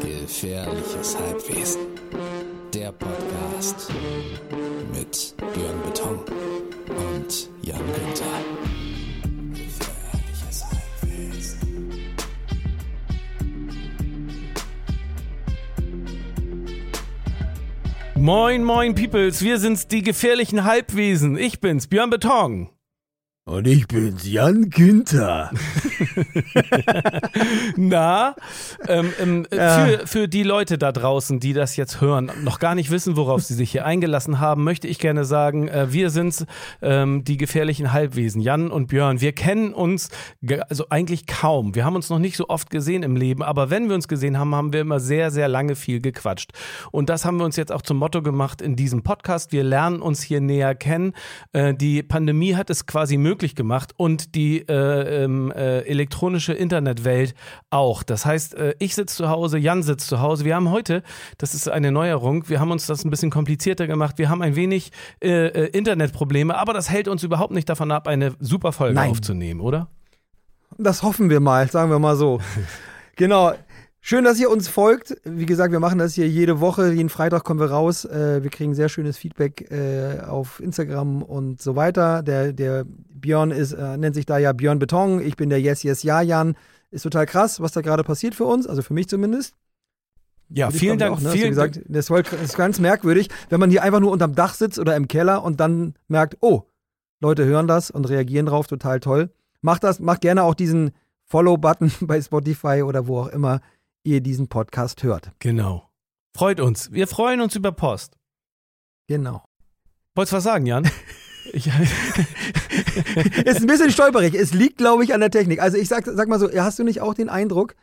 Gefährliches Halbwesen. Der Podcast mit Björn Beton und Jan Günther. Gefährliches Halbwesen. Moin, moin, Peoples. Wir sind's, die gefährlichen Halbwesen. Ich bin's, Björn Beton. Und ich bin's, Jan Günther. Na, ähm, ähm, Ja. für, für die Leute da draußen, die das jetzt hören, noch gar nicht wissen, worauf sie sich hier eingelassen haben, möchte ich gerne sagen, äh, wir sind's, ähm, die gefährlichen Halbwesen, Jan und Björn. Wir kennen uns also eigentlich kaum. Wir haben uns noch nicht so oft gesehen im Leben, aber wenn wir uns gesehen haben, haben wir immer sehr, sehr lange viel gequatscht. Und das haben wir uns jetzt auch zum Motto gemacht in diesem Podcast. Wir lernen uns hier näher kennen. Äh, die Pandemie hat es quasi möglich gemacht und die äh, ähm, äh, elektronische Internetwelt auch. Das heißt, äh, ich sitze zu Hause, Jan sitzt zu Hause. Wir haben heute, das ist eine Neuerung, wir haben uns das ein bisschen komplizierter gemacht. Wir haben ein wenig äh, äh, Internetprobleme, aber das hält uns überhaupt nicht davon ab, eine super Folge Nein. aufzunehmen, oder? Das hoffen wir mal, sagen wir mal so. genau. Schön, dass ihr uns folgt. Wie gesagt, wir machen das hier jede Woche. Jeden Freitag kommen wir raus. Wir kriegen sehr schönes Feedback auf Instagram und so weiter. Der, der Björn ist, äh, nennt sich da ja Björn Beton. Ich bin der Yes, Yes, Ja, Jan. Ist total krass, was da gerade passiert für uns. Also für mich zumindest. Ja, dich, vielen Dank. Auch, ne? Vielen gesagt, das ist, voll, das ist ganz merkwürdig, wenn man hier einfach nur unterm Dach sitzt oder im Keller und dann merkt, oh, Leute hören das und reagieren drauf, total toll. Macht das, macht gerne auch diesen Follow-Button bei Spotify oder wo auch immer ihr diesen Podcast hört. Genau. Freut uns. Wir freuen uns über Post. Genau. Wolltest du was sagen, Jan? Ich, ist ein bisschen stolperig. Es liegt, glaube ich, an der Technik. Also ich sag, sag mal so, hast du nicht auch den Eindruck,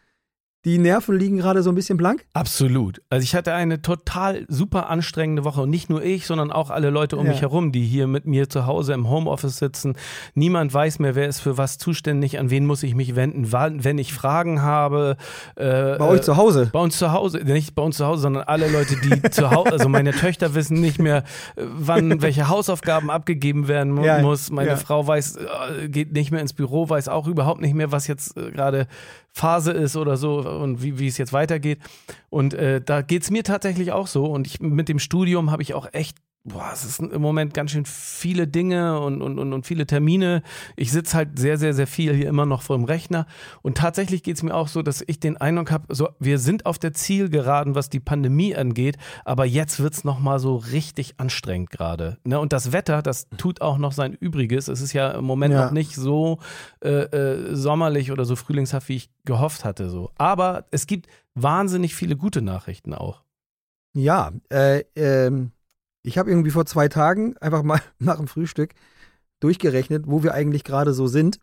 die Nerven liegen gerade so ein bisschen blank? Absolut. Also ich hatte eine total super anstrengende Woche und nicht nur ich, sondern auch alle Leute um Ja. mich herum, die hier mit mir zu Hause im Homeoffice sitzen. Niemand weiß mehr, wer ist für was zuständig, an wen muss ich mich wenden, wann, wenn ich Fragen habe. Äh, Bei euch zu Hause? Bei uns zu Hause, nicht bei uns zu Hause, sondern alle Leute, die zu Hause, also meine Töchter wissen nicht mehr, äh, wann welche Hausaufgaben abgegeben werden mu Ja, muss. Meine ja. Frau weiß, äh, geht nicht mehr ins Büro, weiß auch überhaupt nicht mehr, was jetzt äh, gerade Phase ist oder so und wie, wie es jetzt weitergeht. Und äh, da geht's mir tatsächlich auch so. Und ich mit dem Studium habe ich auch echt Boah, es ist im Moment ganz schön viele Dinge und, und, und, viele Termine. Ich sitze halt sehr, sehr, sehr viel hier immer noch vor dem Rechner. Und tatsächlich geht's mir auch so, dass ich den Eindruck habe, so, wir sind auf der Zielgeraden, was die Pandemie angeht, aber jetzt wird's noch mal so richtig anstrengend gerade. Ne? Und das Wetter, das tut auch noch sein Übriges. Es ist ja im Moment Ja. noch nicht so äh, äh, sommerlich oder so frühlingshaft, wie ich gehofft hatte. So. Aber es gibt wahnsinnig viele gute Nachrichten auch. Ja, äh, ähm, ich habe irgendwie vor zwei Tagen einfach mal nach dem Frühstück durchgerechnet, wo wir eigentlich gerade so sind,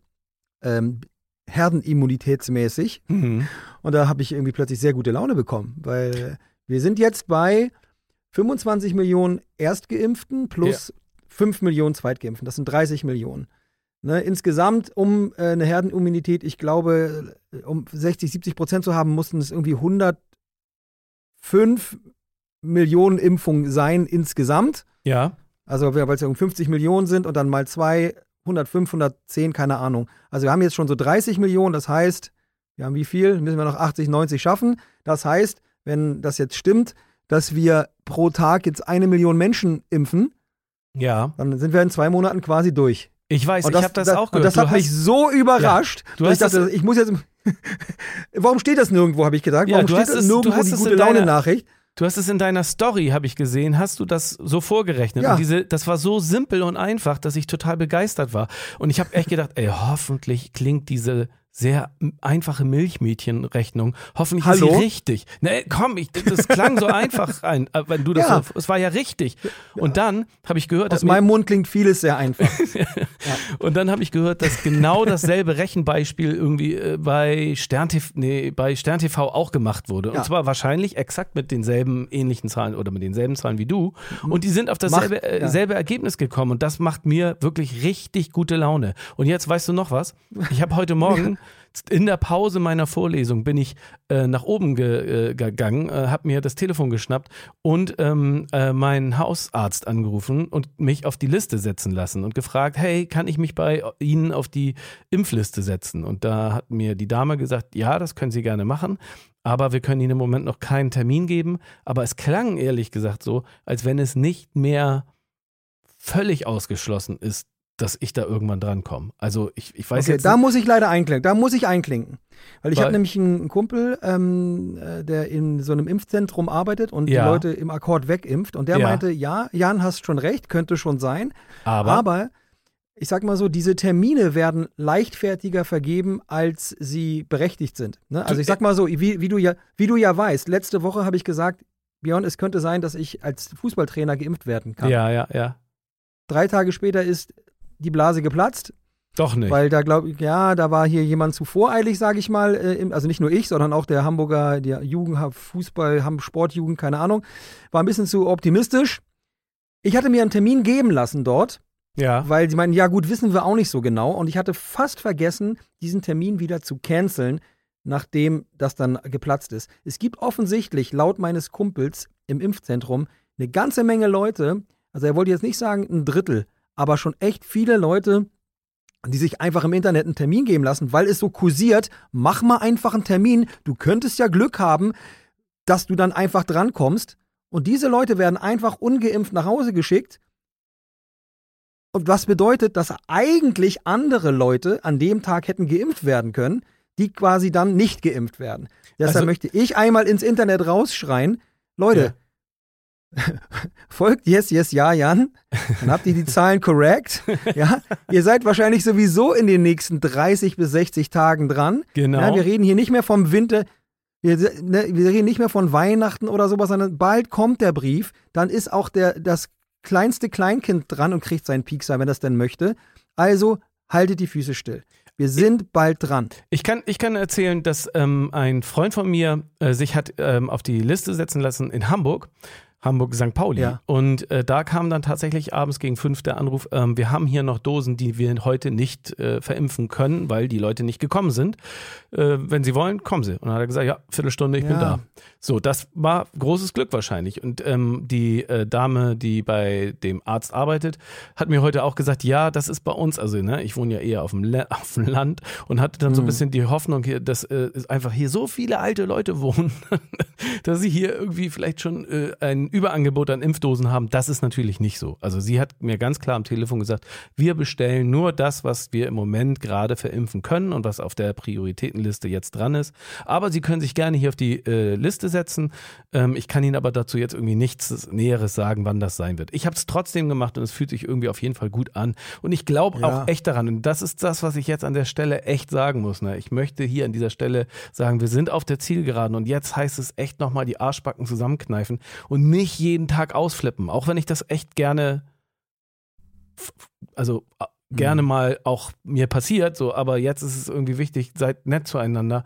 ähm, herdenimmunitätsmäßig. Mhm. Und da habe ich irgendwie plötzlich sehr gute Laune bekommen, weil wir sind jetzt bei 25 Millionen Erstgeimpften plus 5 Millionen Zweitgeimpften. Das sind 30 Millionen. Ne, insgesamt, um äh, eine Herdenimmunität, ich glaube, äh, um 60, 70 Prozent zu haben, mussten es irgendwie 105 Millionen Impfungen sein insgesamt. Ja. Also weil es ja um 50 Millionen sind und dann mal zwei, 105, 110, keine Ahnung. Also wir haben jetzt schon so 30 Millionen, das heißt, wir haben wie viel? Müssen wir noch 80, 90 schaffen. Das heißt, wenn das jetzt stimmt, dass wir pro Tag jetzt eine Million Menschen impfen, Ja. dann sind wir in zwei Monaten quasi durch. Ich weiß, Und ich habe das, auch gehört. Und das Du hat mich hast- so überrascht, Du dass hast ich dachte, das- ich muss jetzt. Warum steht das nirgendwo, habe ich gedacht. Ja, Warum du steht das es- du nirgendwo hast die gute Laune-Nachricht? Du hast es in deiner Story, habe ich gesehen, hast du das so vorgerechnet. Ja. Und diese, das war so simpel und einfach, dass ich total begeistert war. Und ich habe echt gedacht, ey, hoffentlich klingt diese sehr einfache Milchmädchenrechnung. Hoffentlich Hallo? ist sie richtig. Ne, komm, ich, das klang so einfach rein, äh, wenn du das Ja. so, es war ja richtig. Und dann habe ich gehört, Aus meinem Mund klingt vieles sehr einfach. und dann habe ich gehört, dass genau dasselbe Rechenbeispiel irgendwie äh, bei Stern TV, nee, bei Stern TV auch gemacht wurde. Und Ja. zwar wahrscheinlich exakt mit denselben ähnlichen Zahlen oder mit denselben Zahlen wie du. Und die sind auf dasselbe äh, ja. selbe Ergebnis gekommen. Und das macht mir wirklich richtig gute Laune. Und jetzt weißt du noch was? Ich habe heute Morgen In der Pause meiner Vorlesung bin ich äh, nach oben ge, äh, gegangen, äh, habe mir das Telefon geschnappt und ähm, äh, meinen Hausarzt angerufen und mich auf die Liste setzen lassen und gefragt, hey, kann ich mich bei Ihnen auf die Impfliste setzen? Und da hat mir die Dame gesagt, ja, das können Sie gerne machen. Aber wir können Ihnen im Moment noch keinen Termin geben. Aber es klang ehrlich gesagt so, als wenn es nicht mehr völlig ausgeschlossen ist, dass ich da irgendwann drankomme. Also ich, ich weiß okay, jetzt. da muss ich leider einklinken. Da muss ich einklinken. Weil ich habe nämlich einen Kumpel, ähm, äh, der in so einem Impfzentrum arbeitet und Ja. die Leute im Akkord wegimpft. Und der Ja. meinte, ja, Jan, hast schon recht, könnte schon sein. aber, Aber ich sag mal so, diese Termine werden leichtfertiger vergeben, als sie berechtigt sind. Ne? Also ich sag mal so, wie, wie, du ja, wie du ja weißt, letzte Woche habe ich gesagt, Björn, es könnte sein, dass ich als Fußballtrainer geimpft werden kann. ja, ja, ja. Drei Tage später ist die Blase geplatzt, Doch nicht. weil da glaube ich, ja, da war hier jemand zu voreilig, sage ich mal. Äh, also nicht nur ich, sondern auch der Hamburger, der Jugend, Fußball, Sportjugend, keine Ahnung, war ein bisschen zu optimistisch. Ich hatte mir einen Termin geben lassen dort, ja. weil sie meinten, ja gut, wissen wir auch nicht so genau. Und ich hatte fast vergessen, diesen Termin wieder zu canceln, nachdem das dann geplatzt ist. Es gibt offensichtlich, laut meines Kumpels im Impfzentrum, eine ganze Menge Leute, also er wollte jetzt nicht sagen ein Drittel, aber schon echt viele Leute, die sich einfach im Internet einen Termin geben lassen, weil es so kursiert, mach mal einfach einen Termin, du könntest ja Glück haben, dass du dann einfach drankommst. Und diese Leute werden einfach ungeimpft nach Hause geschickt. Und was bedeutet, dass eigentlich andere Leute an dem Tag hätten geimpft werden können, die quasi dann nicht geimpft werden. Deshalb Also- möchte ich einmal ins Internet rausschreien, Leute, folgt yes, yes, ja, Jan, dann habt ihr die Zahlen korrekt. Ja, ihr seid wahrscheinlich sowieso in den nächsten 30 bis 60 Tagen dran. Genau. Ja, wir reden hier nicht mehr vom Winter, wir, ne, wir reden nicht mehr von Weihnachten oder sowas, sondern bald kommt der Brief, dann ist auch der, das kleinste Kleinkind dran und kriegt seinen Piekser, wenn es denn möchte. Also haltet die Füße still. Wir sind bald dran. Ich kann, ich kann erzählen, dass ähm, ein Freund von mir äh, sich hat ähm, auf die Liste setzen lassen in Hamburg. Hamburg St. Pauli. Ja. Und äh, da kam dann tatsächlich abends gegen fünf der Anruf, ähm, wir haben hier noch Dosen, die wir heute nicht äh, verimpfen können, weil die Leute nicht gekommen sind. Äh, wenn sie wollen, kommen sie. Und dann hat er gesagt, ja, Viertelstunde, ich bin Ja. da. So, das war großes Glück wahrscheinlich. Und ähm, die äh, Dame, die bei dem Arzt arbeitet, hat mir heute auch gesagt, ja, das ist bei uns, also ne, ich wohne ja eher auf dem, Le auf dem Land und hatte dann so ein Mhm. bisschen die Hoffnung, hier, dass äh, einfach hier so viele alte Leute wohnen, dass sie hier irgendwie vielleicht schon äh, ein Überangebot an Impfdosen haben. Das ist natürlich nicht so. Also sie hat mir ganz klar am Telefon gesagt, wir bestellen nur das, was wir im Moment gerade verimpfen können und was auf der Prioritätenliste jetzt dran ist. Aber Sie können sich gerne hier auf die äh, Liste setzen. Ähm, ich kann Ihnen aber dazu jetzt irgendwie nichts Näheres sagen, wann das sein wird. Ich habe es trotzdem gemacht und es fühlt sich irgendwie auf jeden Fall gut an. Und ich glaube Ja. auch echt daran. Und das ist das, was ich jetzt an der Stelle echt sagen muss. Ne? Ich möchte hier an dieser Stelle sagen, wir sind auf der Zielgeraden und jetzt heißt es echt nochmal die Arschbacken zusammenkneifen und nicht jeden Tag ausflippen. Auch wenn ich das echt gerne, also gerne Mhm. mal auch mir passiert, so, aber jetzt ist es irgendwie wichtig, seid nett zueinander.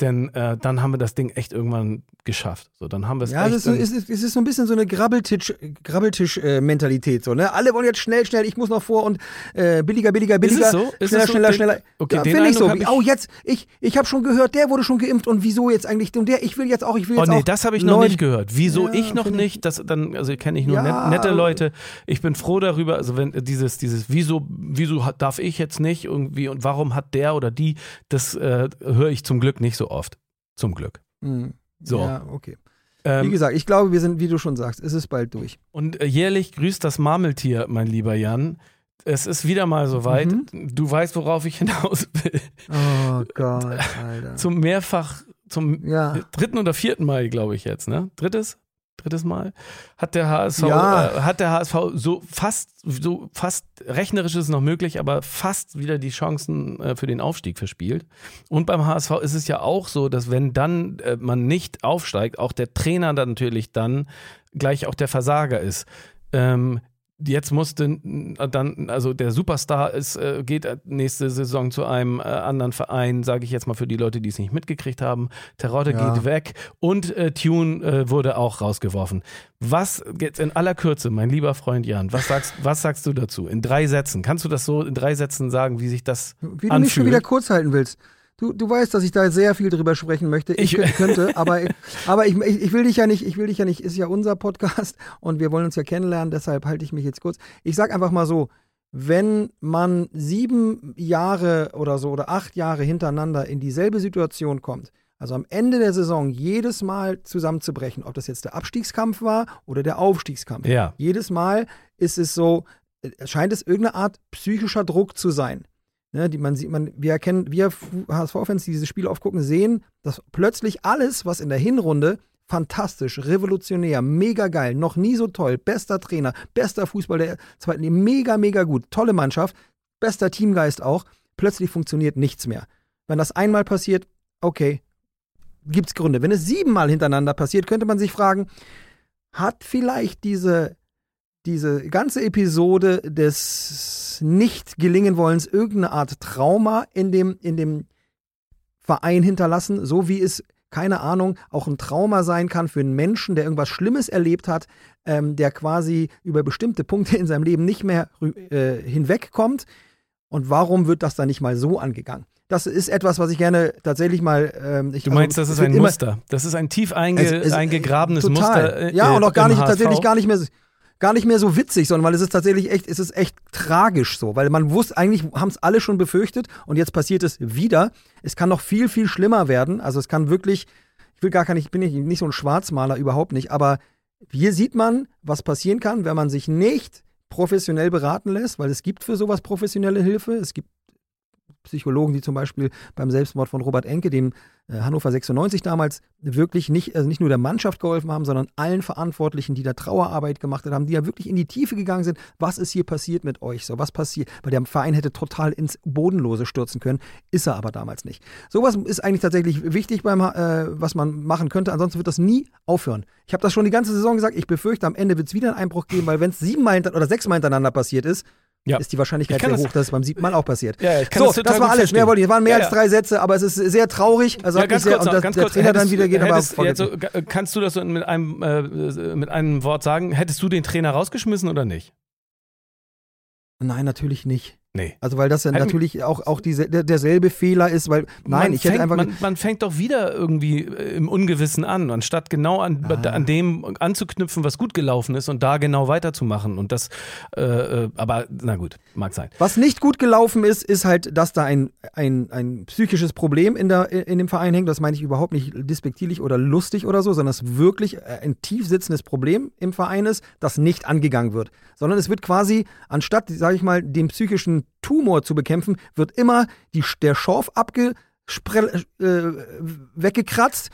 Denn äh, dann haben wir das Ding echt irgendwann geschafft. So, dann haben wir es Ja, echt. es ist, ist, ist so ein bisschen so eine Grabbeltisch-Mentalität. Grabbeltisch, äh, so, ne? Alle wollen jetzt schnell, schnell, ich muss noch vor und äh, billiger, billiger, Ist billiger. es so? Ist schneller, es so? schneller, schneller. okay, ja, finde ich so. Ich- oh, jetzt, ich, ich habe schon gehört, der wurde schon geimpft und wieso jetzt eigentlich und der, ich will jetzt auch, ich will Oh jetzt nee, auch. das habe ich noch Leute- nicht gehört. Wieso Ja, ich noch nicht? Das dann, also kenne ich nur Ja, net, nette Leute. Ich bin froh darüber. Also wenn äh, dieses, dieses, wieso, wieso darf ich jetzt nicht irgendwie und warum hat der oder die? Das äh, höre ich zum Glück nicht so oft. Zum Glück. Hm, So. Ja, okay. Wie Ähm, gesagt, ich glaube, wir sind, wie du schon sagst, es ist bald durch. und äh, jährlich grüßt das Marmeltier, mein lieber Jan. Es ist wieder mal soweit. Mhm. Du weißt, worauf ich hinaus will. Oh Gott, Alter. Zum mehrfach, zum ja. dritten oder vierten Mal, glaube ich jetzt, ne? Drittes? Drittes Mal hat der HSV, Ja. äh, hat der HSV so fast, so fast rechnerisch ist es noch möglich, aber fast wieder die Chancen äh, für den Aufstieg verspielt. Und beim HSV ist es ja auch so, dass wenn dann äh, man nicht aufsteigt, auch der Trainer dann natürlich dann gleich auch der Versager ist. Ähm, Jetzt musste äh, dann, also der Superstar ist, äh, geht nächste Saison zu einem äh, anderen Verein, sage ich jetzt mal für die Leute, die es nicht mitgekriegt haben. Terodde Ja. geht weg und äh, Tune äh, wurde auch rausgeworfen. Was jetzt in aller Kürze, mein lieber Freund Jan, was sagst, was sagst du dazu? In drei Sätzen. Kannst du das so in drei Sätzen sagen, wie sich das Wie du nicht schon anfühlt? wieder kurz halten willst. Du, du weißt, dass ich da sehr viel drüber sprechen möchte. Ich, Ich- kö- könnte, aber, aber ich, ich, will dich ja nicht, ich will dich ja nicht, ist ja unser Podcast und wir wollen uns ja kennenlernen, deshalb halte ich mich jetzt kurz. Ich sag einfach mal so, wenn man sieben Jahre oder so oder acht Jahre hintereinander in dieselbe Situation kommt, also am Ende der Saison jedes Mal zusammenzubrechen, ob das jetzt der Abstiegskampf war oder der Aufstiegskampf. Ja. Jedes Mal ist es so, äh, scheint es irgendeine Art psychischer Druck zu sein. Ne, die man sieht, man, wir erkennen, wir HSV-Fans, die diese Spiele aufgucken, sehen, dass plötzlich alles, was in der Hinrunde fantastisch, revolutionär, mega geil, noch nie so toll, bester Trainer, bester Fußball der zweiten mega, mega gut, tolle Mannschaft, bester Teamgeist auch, plötzlich funktioniert nichts mehr. Wenn das einmal passiert, okay, gibt's Gründe. Wenn es siebenmal hintereinander passiert, könnte man sich fragen, hat vielleicht diese diese ganze Episode des Nicht-Gelingen-Wollens irgendeine Art Trauma in dem, in dem Verein hinterlassen, so wie es, keine Ahnung, auch ein Trauma sein kann für einen Menschen, der irgendwas Schlimmes erlebt hat, ähm, der quasi über bestimmte Punkte in seinem Leben nicht mehr äh, hinwegkommt. Und warum wird das dann nicht mal so angegangen? Das ist etwas, was ich gerne tatsächlich mal. Ähm, ich, Du meinst, das es ist ein Muster. Das ist ein tief einge, es- es- eingegrabenes total. Muster. äh, Ja, und auch gar nicht, tatsächlich gar nicht mehr, gar nicht mehr so witzig, sondern weil es ist tatsächlich echt, es ist echt tragisch so, weil man wusste, eigentlich haben es alle schon befürchtet und jetzt passiert es wieder. Es kann noch viel, viel schlimmer werden. Also es kann wirklich, ich will gar nicht, ich bin nicht, nicht so ein Schwarzmaler, überhaupt nicht, aber hier sieht man, was passieren kann, wenn man sich nicht professionell beraten lässt, weil es gibt für sowas professionelle Hilfe. Es gibt Psychologen, die zum Beispiel beim Selbstmord von Robert Enke, dem äh, Hannover 96 damals, wirklich nicht, also nicht nur der Mannschaft geholfen haben, sondern allen Verantwortlichen, die da Trauerarbeit gemacht haben, die ja wirklich in die Tiefe gegangen sind. Was ist hier passiert mit euch? So, was passiert? Weil der Verein hätte total ins Bodenlose stürzen können, ist er aber damals nicht. Sowas ist eigentlich tatsächlich wichtig beim, äh, was man machen könnte. Ansonsten wird das nie aufhören. Ich habe das schon die ganze Saison gesagt. Ich befürchte, am Ende wird es wieder einen Einbruch geben, weil wenn es siebenmal oder sechsmal hintereinander passiert ist, Ja. ist die Wahrscheinlichkeit sehr das- hoch, dass es beim siebten Mal auch passiert. Ja, ich kann so, das total das war alles. Mehr wollte ich. Es waren mehr Ja, als drei Sätze, aber es ist sehr traurig. Also Ja, ganz sehr, kurz, und das, ganz der kurz. Trainer dann wieder geht, aber hättest, jetzt so, ga- kannst du das so mit einem, äh, mit einem Wort sagen? Hättest du den Trainer rausgeschmissen oder nicht? Nein, natürlich nicht. Nee. Also weil das ja natürlich auch, auch diese, der, derselbe Fehler ist, weil nein, man ich hätte fängt, einfach man, man fängt doch wieder irgendwie äh, im Ungewissen an, anstatt genau an, Ah. an dem anzuknüpfen, was gut gelaufen ist und da genau weiterzumachen. Und das, äh, äh, aber na gut, mag sein. Was nicht gut gelaufen ist, ist halt, dass da ein, ein, ein psychisches Problem in, der, in dem Verein hängt. Das meine ich überhaupt nicht despektierlich oder lustig oder so, sondern es wirklich äh, ein tief sitzendes Problem im Verein ist, das nicht angegangen wird. Sondern es wird quasi, anstatt, sage ich mal, den psychischen Tumor zu bekämpfen, wird immer die, der Schorf abge, äh, weggekratzt.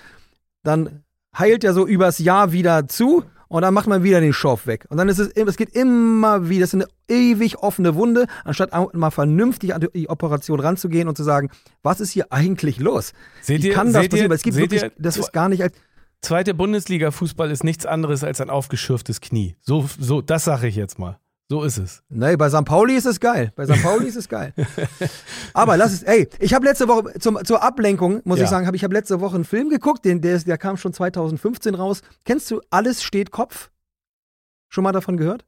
Dann heilt er so übers Jahr wieder zu und dann macht man wieder den Schorf weg. Und dann ist es, es geht immer wieder, es ist eine ewig offene Wunde, anstatt mal vernünftig an die Operation ranzugehen und zu sagen, was ist hier eigentlich los? Seht Wie ihr- kann das seht passieren? ihr- es gibt wirklich, ihr- das ist gar nicht als, Zweite Bundesliga-Fußball ist nichts anderes als ein aufgeschürftes Knie. So, so das sage ich jetzt mal. So ist es. Nee, bei St. Pauli ist es geil. Bei St. Pauli ist es geil. Aber lass es, ey, ich habe letzte Woche, zum, zur Ablenkung, muss Ja. ich sagen, habe ich habe letzte Woche einen Film geguckt, den, der, der kam schon 2015 raus. Kennst du Alles steht Kopf? Schon mal davon gehört?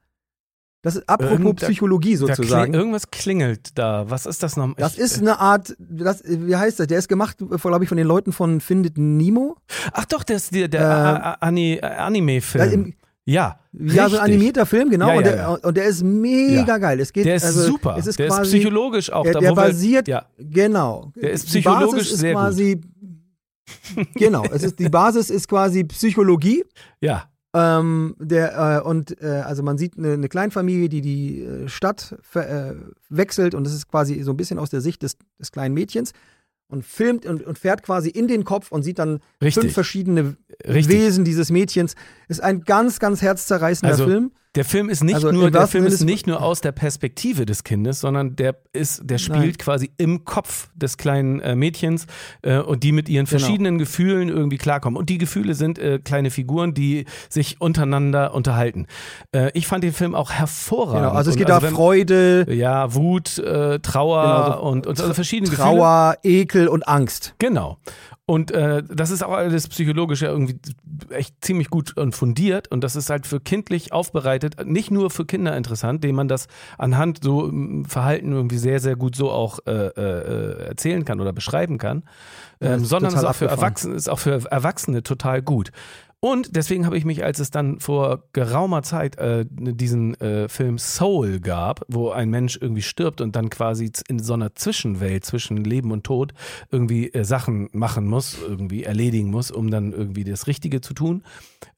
Das ist apropos Irgend- Psychologie sozusagen. kling, irgendwas klingelt da. Was ist das noch? Das ist eine Art, das, wie heißt das? Der ist gemacht, glaube ich, von den Leuten von Findet Nemo. Ach doch, der ist der, der Ähm, A- A- Ani- Ja, Ja, Ja, so ein richtig. animierter Film, genau. Ja, und, ja, der, ja. und der ist mega geil. Es geht, Der ist also, super. Es ist der quasi, ist psychologisch auch. Der, der wir- basiert, ja, genau. Der ist Die psychologisch Basis ist sehr gut. quasi, genau, es ist, die Basis ist quasi Psychologie. ja, Ähm, der, äh, und äh, also man sieht eine, eine Kleinfamilie, die die äh, Stadt ver, äh, wechselt und das ist quasi so ein bisschen aus der Sicht des, des kleinen Mädchens und filmt und, und fährt quasi in den Kopf und sieht dann Richtig. fünf verschiedene Richtig. Wesen dieses Mädchens. Ist ein ganz, ganz herzzerreißender Also, Film. Der Film ist nicht Also nur, der Film ist nicht nur aus der Perspektive des Kindes, sondern der ist, der spielt Nein. quasi im Kopf des kleinen äh, Mädchens äh, und die mit ihren Genau. verschiedenen Gefühlen irgendwie klarkommen. Und die Gefühle sind äh, kleine Figuren, die sich untereinander unterhalten. Äh, ich fand den Film auch hervorragend. Genau, also es Und geht da wenn- Freude, Ja, Wut, äh, Trauer Genau, so und, und also verschiedene Gefühle. Trauer, Ekel und Angst. Genau. Und äh, das ist auch alles psychologisch ja irgendwie echt ziemlich gut und fundiert. Und das ist halt für kindlich aufbereitet, nicht nur für Kinder interessant, denen man das anhand so ähm, Verhalten irgendwie sehr, sehr gut so auch äh, äh, erzählen kann oder beschreiben kann, ähm, sondern ist auch, für. Erwachsene, ist auch für Erwachsene total gut. Und deswegen habe ich mich, als es dann vor geraumer Zeit äh, diesen äh, Film Soul gab, wo ein Mensch irgendwie stirbt und dann quasi in so einer Zwischenwelt zwischen Leben und Tod irgendwie äh, Sachen machen muss, irgendwie erledigen muss, um dann irgendwie das Richtige zu tun,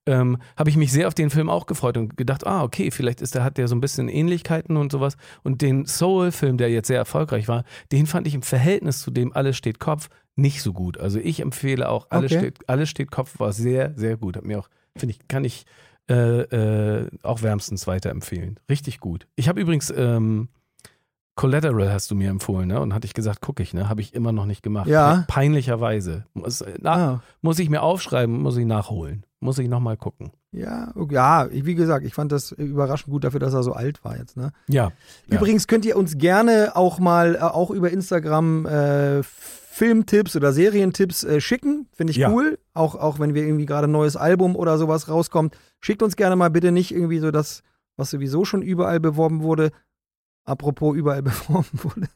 ähm, habe ich mich sehr auf den Film auch gefreut und gedacht, ah, okay, vielleicht ist der, hat der so ein bisschen Ähnlichkeiten und sowas. Und den Soul-Film, der jetzt sehr erfolgreich war, den fand ich im Verhältnis zu dem Alles steht Kopf nicht so gut. Also ich empfehle auch, Alles, Okay. steht, Alles steht Kopf war sehr, sehr gut. Hat mir auch, finde ich, kann ich äh, äh, auch wärmstens weiterempfehlen. Richtig gut. Ich habe übrigens ähm, Collateral hast du mir empfohlen, ne? Und hatte ich gesagt, gucke ich, ne? Habe ich immer noch nicht gemacht. Ja. Peinlicherweise. Muss, äh, na, Ah, muss ich mir aufschreiben, muss ich nachholen. Muss ich nochmal gucken. ja, ja, wie gesagt, ich fand das überraschend gut dafür, dass er so alt war jetzt. Ne? Ja. Ja. Übrigens könnt ihr uns gerne auch mal, äh, auch über Instagram, äh, Filmtipps oder Serientipps äh, schicken. Finde ich Ja. cool. Auch, auch wenn wir irgendwie gerade ein neues Album oder sowas rauskommt. Schickt uns gerne mal bitte nicht irgendwie so das, was sowieso schon überall beworben wurde. Apropos überall beworben wurde.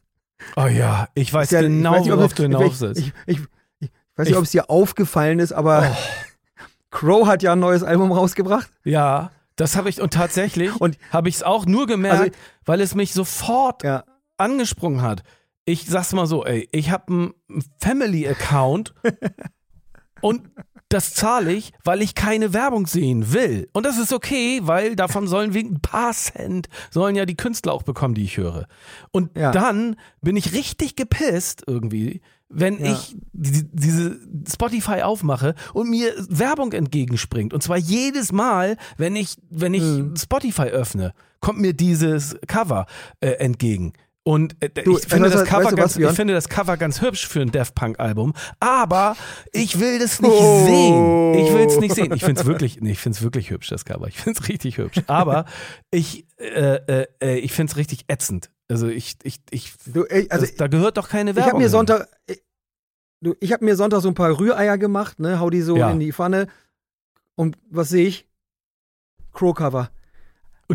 Oh ja, ich weiß ja- genau, ich weiß nicht, ob worauf du hinaus willst. Ich, ich, ich, weiß Ich- nicht, ob es dir aufgefallen ist, aber Oh. Crow hat ja ein neues Album rausgebracht. Ja, das habe ich und tatsächlich Und- habe ich es auch nur gemerkt, Also- weil es mich sofort Ja. angesprungen hat. Ich sag's mal so, ey, ich habe einen Family-Account und das zahle ich, weil ich keine Werbung sehen will. Und das ist okay, weil davon sollen wegen ein paar Cent sollen ja die Künstler auch bekommen, die ich höre. Und Ja. dann bin ich richtig gepisst irgendwie, wenn Ja. ich die, diese Spotify aufmache und mir Werbung entgegenspringt. Und zwar jedes Mal, wenn ich, wenn ich Mhm. Spotify öffne, kommt mir dieses Cover äh, entgegen. Und äh, Du, ich, finde das Cover weißt du was, ganz, ich finde das Cover ganz hübsch für ein Daft Punk Album, aber ich will das nicht Oh. sehen. Ich will es nicht sehen. Ich finde es wirklich, nee, ich finde es wirklich hübsch, das Cover. Ich finde es richtig hübsch. Aber ich, äh, äh, äh, ich finde es richtig ätzend. Also ich, ich, ich, Du, ey, also das, da gehört doch keine ich Werbung. habe mir. Sonntag, ich, du, ich habe mir Sonntag so ein paar Rühreier gemacht, ne, hau die so Ja. in die Pfanne und was sehe ich? Crow-Cover.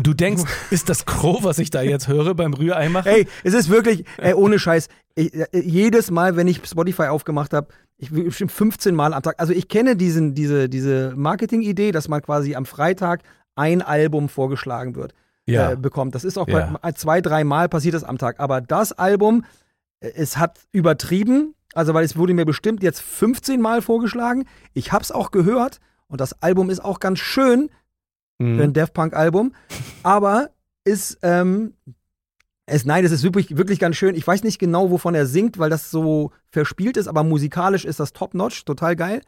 Und du denkst, ist das Crow, was ich da jetzt höre beim Rührei machen? Ey, es ist wirklich, ey, ohne Scheiß, ich, äh, jedes Mal, wenn ich Spotify aufgemacht habe, ich bestimmt 15 Mal am Tag, also ich kenne diesen, diese, diese Marketing-Idee, dass man quasi am Freitag ein Album vorgeschlagen wird, ja. äh, bekommt. Das ist auch Ja. bei, zwei, drei Mal passiert das am Tag. Aber das Album, äh, es hat übertrieben, also weil es wurde mir bestimmt jetzt 15 Mal vorgeschlagen. Ich hab's auch gehört und das Album ist auch ganz schön, für ein Mhm. Daft Punk Album, aber ist ähm, es nein, es ist wirklich wirklich ganz schön. Ich weiß nicht genau, wovon er singt, weil das so verspielt ist, aber musikalisch ist das top notch, total geil.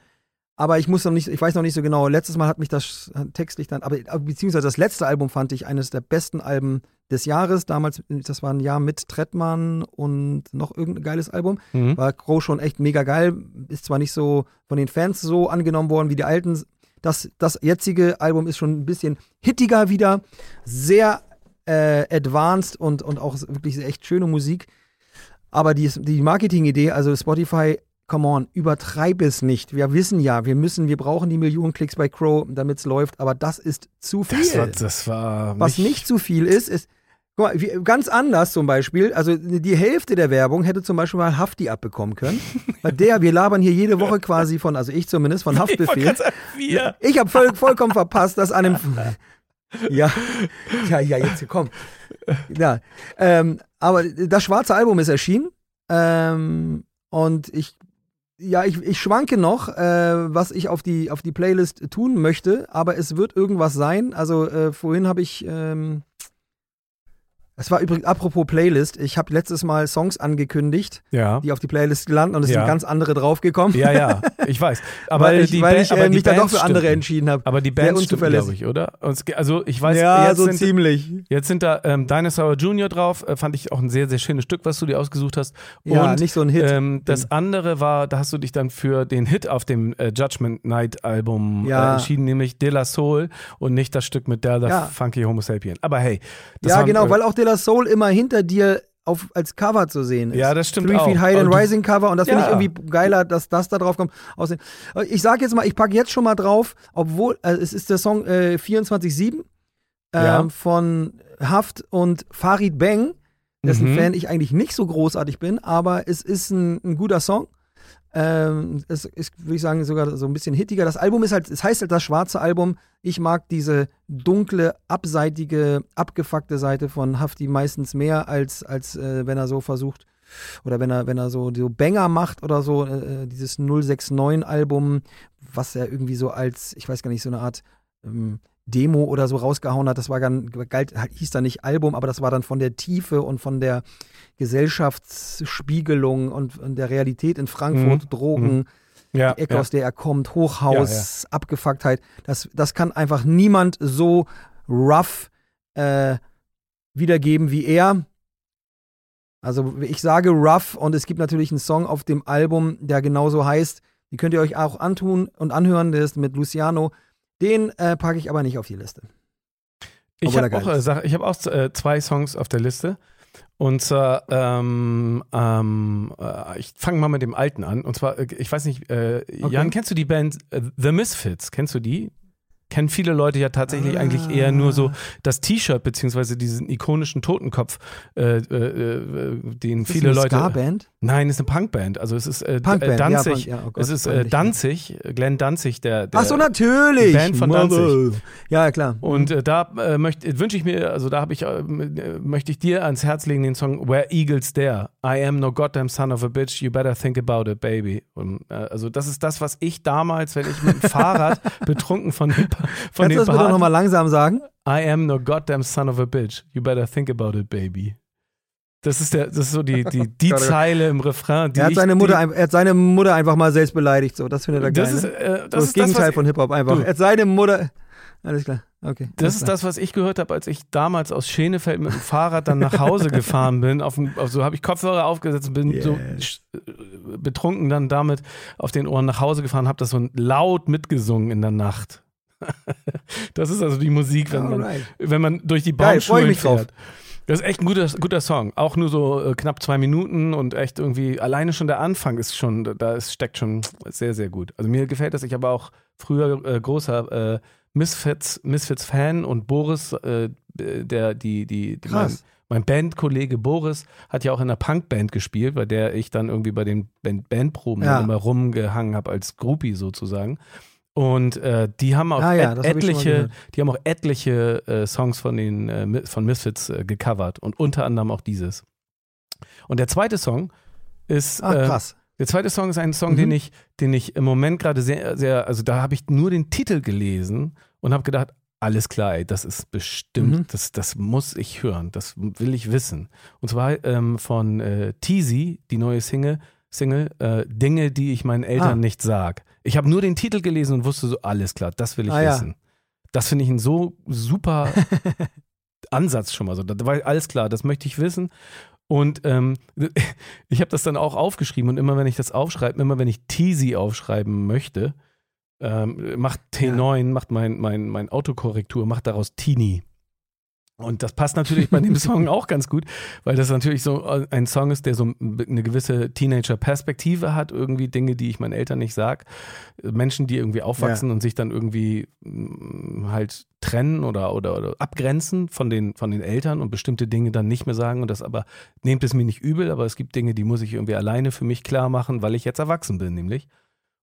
Aber ich muss noch nicht, ich weiß noch nicht so genau. Letztes Mal hat mich das textlich dann, aber äh, beziehungsweise das letzte Album fand ich eines der besten Alben des Jahres. Damals, das war ein Jahr mit Trettmann und noch irgendein geiles Album. Mhm. War Crow schon echt mega geil. Ist zwar nicht so von den Fans so angenommen worden wie die alten. Das, das jetzige Album ist schon ein bisschen hittiger wieder. Sehr äh, advanced und, und auch wirklich echt schöne Musik. Aber die, die Marketing-Idee, also Spotify, come on, übertreib es nicht. Wir wissen ja, wir müssen, wir brauchen die Millionen Klicks bei Crow, damit es läuft, aber das ist zu viel. Das war, das war Was nicht zu viel ist, ist, guck mal, wie, ganz anders zum Beispiel, also die Hälfte der Werbung hätte zum Beispiel mal Hafti abbekommen können. Weil der, wir labern hier jede Woche quasi von, also ich zumindest, von Haftbefehl. Wir. Ich habe voll, vollkommen verpasst, dass an dem. Ja, ja, ja, jetzt komm. Ja, ähm, aber das schwarze Album ist erschienen ähm, und ich, ja, ich, ich schwanke noch, äh, was ich auf die auf die Playlist tun möchte, aber es wird irgendwas sein. Also äh, vorhin habe ich, ähm, es war übrigens apropos Playlist. Ich habe letztes Mal Songs angekündigt, Ja. die auf die Playlist landen und es Ja. sind ganz andere draufgekommen. Ja, ja, ich weiß. Aber weil ich, die weil Ba- ich aber äh, mich dann doch für andere entschieden habe. Aber die Bands stimmen, glaube ich, oder? Also ich weiß, ja, jetzt, so sind, ziemlich. jetzt sind da ähm, Dinosaur Junior drauf, äh, fand ich auch ein sehr, sehr schönes Stück, was du dir ausgesucht hast. Ja, Und nicht so ein Hit. ähm, das andere war, da hast du dich dann für den Hit auf dem äh, Judgment Night Album Ja. äh, entschieden, nämlich De La Soul und nicht das Stück mit Der the Ja. Funky Homo Sapien. Aber hey, das ja, waren, genau, äh, weil auch De La Soul immer hinter dir auf, als Cover zu sehen ist. Ja, das stimmt Three auch. Feet High and Rising Cover und das finde Ja. ich irgendwie geiler, dass das da drauf kommt. Aussehen. Ich sage jetzt mal, ich packe jetzt schon mal drauf, obwohl, äh, es ist der Song äh, 24-7 ähm, Ja. von Haft und Farid Bang, dessen Mhm. Fan ich eigentlich nicht so großartig bin, aber es ist ein, ein guter Song. Ähm, es ist, würde ich sagen, sogar so ein bisschen hittiger. Das Album ist halt, es heißt halt das schwarze Album. Ich mag diese dunkle, abseitige, abgefuckte Seite von Hafti meistens mehr, als, als äh, wenn er so versucht, oder wenn er, wenn er so, so Banger macht oder so, äh, dieses 069-Album, was er irgendwie so als, ich weiß gar nicht, so eine Art ähm, Demo oder so rausgehauen hat. Das war gar, galt, hieß da nicht Album, aber das war dann von der Tiefe und von der Gesellschaftsspiegelung und, und der Realität in Frankfurt, Mhm. Drogen, Ja, die Ecke, ja. aus der er kommt, Hochhaus, Abgefucktheit. Das, das kann einfach niemand so rough äh, wiedergeben wie er. Also ich sage rough und es gibt natürlich einen Song auf dem Album, der genauso heißt. Die könnt ihr euch auch antun und anhören. Der ist mit Luciano. Den äh, packe ich aber nicht auf die Liste. Ich habe auch, äh, ich hab auch äh, zwei Songs auf der Liste. Und zwar, ähm, ähm, äh, ich fange mal mit dem alten an. Und zwar, äh, ich weiß nicht, äh, Jan, kennst du die Band äh, The Misfits? Kennst du die? Kennen viele Leute ja tatsächlich Ah. eigentlich eher nur so das T-Shirt, beziehungsweise diesen ikonischen Totenkopf, äh, äh, äh, den Ist das viele eine Leute. Ska-Band? Nein, ist eine Punkband. Also es ist äh, Punkband, äh, Danzig. ja, Punk- ja, oh Gott, es ist äh. Danzig, Glenn Danzig, der. der Ach so, natürlich. Band von Danzig. Ja, klar. Und äh, da äh, möchte wünsche ich mir, also da habe ich, äh, möchte ich dir ans Herz legen den Song Where Eagles Dare. I am no goddamn son of a bitch. You better think about it, baby. Und, also das ist das, was ich damals, wenn ich mit dem Fahrrad betrunken von dem, von Kannst du das bitte nochmal langsam sagen? I am no goddamn son of a bitch. You better think about it, baby. Das ist der, das ist so die, die, die oh. Zeile im Refrain. Die Er hat, ich, seine Mutter, die, er hat seine Mutter einfach mal selbst beleidigt. So, das findet er geil. das ist, ne? äh, so das, das ist Gegenteil das, von Hip-Hop einfach. Du. Er hat seine Mutter. Alles klar. Okay. Das ist klar. das, was ich gehört habe, als ich damals aus Schenefeld mit dem Fahrrad dann nach Hause gefahren bin. Auf dem, auf, so habe ich Kopfhörer aufgesetzt und bin so Yes. sch- äh, betrunken dann damit auf den Ohren nach Hause gefahren, habe das so laut mitgesungen in der Nacht. das ist also die Musik, wenn man, wenn man durch die Geil, Baumschulen drauf. fährt. Das ist echt ein guter, guter Song. Auch nur so äh, knapp zwei Minuten und echt irgendwie, alleine schon der Anfang ist schon, da ist, steckt schon sehr, sehr gut. Also mir gefällt das. Ich habe auch früher äh, großer äh, Misfits, Misfits-Fan und Boris, äh, der, die, die, die mein, mein Bandkollege Boris hat ja auch in einer Punkband gespielt, bei der ich dann irgendwie bei den Band Bandproben Ja. immer rumgehangen habe als Groupie sozusagen. Und äh, die haben auch Ah ja, et etliche, die haben auch etliche äh, Songs von den äh, von Misfits äh, gecovert und unter anderem auch dieses. Und der zweite Song ist Ach, äh, krass. der zweite Song ist ein Song, Mhm. den ich, den ich im Moment gerade sehr, sehr, also da habe ich nur den Titel gelesen und habe gedacht, alles klar, ey, das ist bestimmt, Mhm. das, das muss ich hören, das will ich wissen. Und zwar ähm, von äh, Teasy, die neue Single, Single äh, Dinge, die ich meinen Eltern Ah. nicht sag. Ich habe nur den Titel gelesen und wusste so, alles klar, das will ich Ah, ja. wissen. Das finde ich ein so super Ansatz schon mal so. Da war alles klar, das möchte ich wissen. Und ähm, ich habe das dann auch aufgeschrieben und immer wenn ich das aufschreibe, immer wenn ich Teasy aufschreiben möchte, ähm, macht T9, macht mein, mein, mein Autokorrektur, macht daraus Teenie. Und das passt natürlich bei dem Song auch ganz gut, weil das natürlich so ein Song ist, der so eine gewisse Teenager-Perspektive hat, irgendwie Dinge, die ich meinen Eltern nicht sag. Menschen, die irgendwie aufwachsen und sich dann irgendwie mm, halt trennen oder, oder, oder abgrenzen von den, von den Eltern und bestimmte Dinge dann nicht mehr sagen und das aber, nehmt es mir nicht übel, aber es gibt Dinge, die muss ich irgendwie alleine für mich klar machen, weil ich jetzt erwachsen bin, nämlich.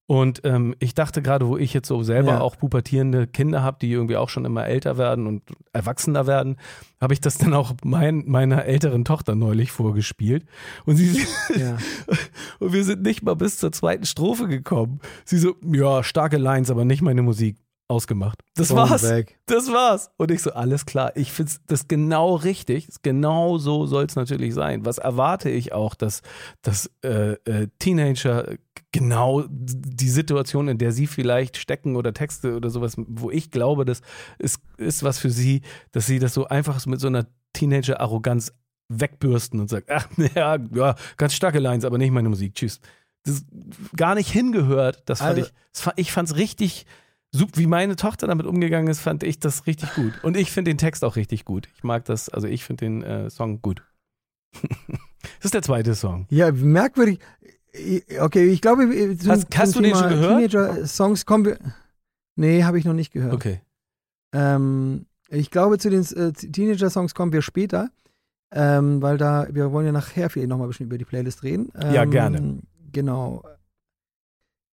Und ähm, ich dachte gerade, wo ich jetzt so selber Ja. auch pubertierende Kinder habe, die irgendwie auch schon immer älter werden und erwachsener werden, habe ich das dann auch mein, meiner älteren Tochter neulich vorgespielt. Und sie Ja. und wir sind nicht mal bis zur zweiten Strophe gekommen. Sie so, ja, starke Lines, aber nicht meine Musik. Ausgemacht. Das Boom, war's. weg. Das war's. Und ich so, alles klar. Ich finde das genau richtig. Genau so soll es natürlich sein. Was erwarte ich auch, dass, dass äh, äh, Teenager genau die Situation, in der sie vielleicht stecken oder Texte oder sowas, wo ich glaube, das ist, ist was für sie, dass sie das so einfach mit so einer Teenager-Arroganz wegbürsten und sagen, ach, ja, ja, ganz starke Lines, aber nicht meine Musik. Tschüss. Das ist gar nicht hingehört. Das fand Also- ich, das ich fand's richtig, wie meine Tochter damit umgegangen ist, fand ich das richtig gut. Und ich finde den Text auch richtig gut. Ich mag das, also ich finde den äh, Song gut. Das ist der zweite Song. Ja, merkwürdig. Okay, ich glaube, zum, Hast- hast zum du den Thema schon gehört? Teenager-Songs kommen wir. Nee, habe ich noch nicht gehört. Okay. Ähm, ich glaube, zu den äh, Teenager-Songs kommen wir später, ähm, weil da, wir wollen ja nachher vielleicht nochmal ein bisschen über die Playlist reden. Ähm, Ja, gerne. Genau.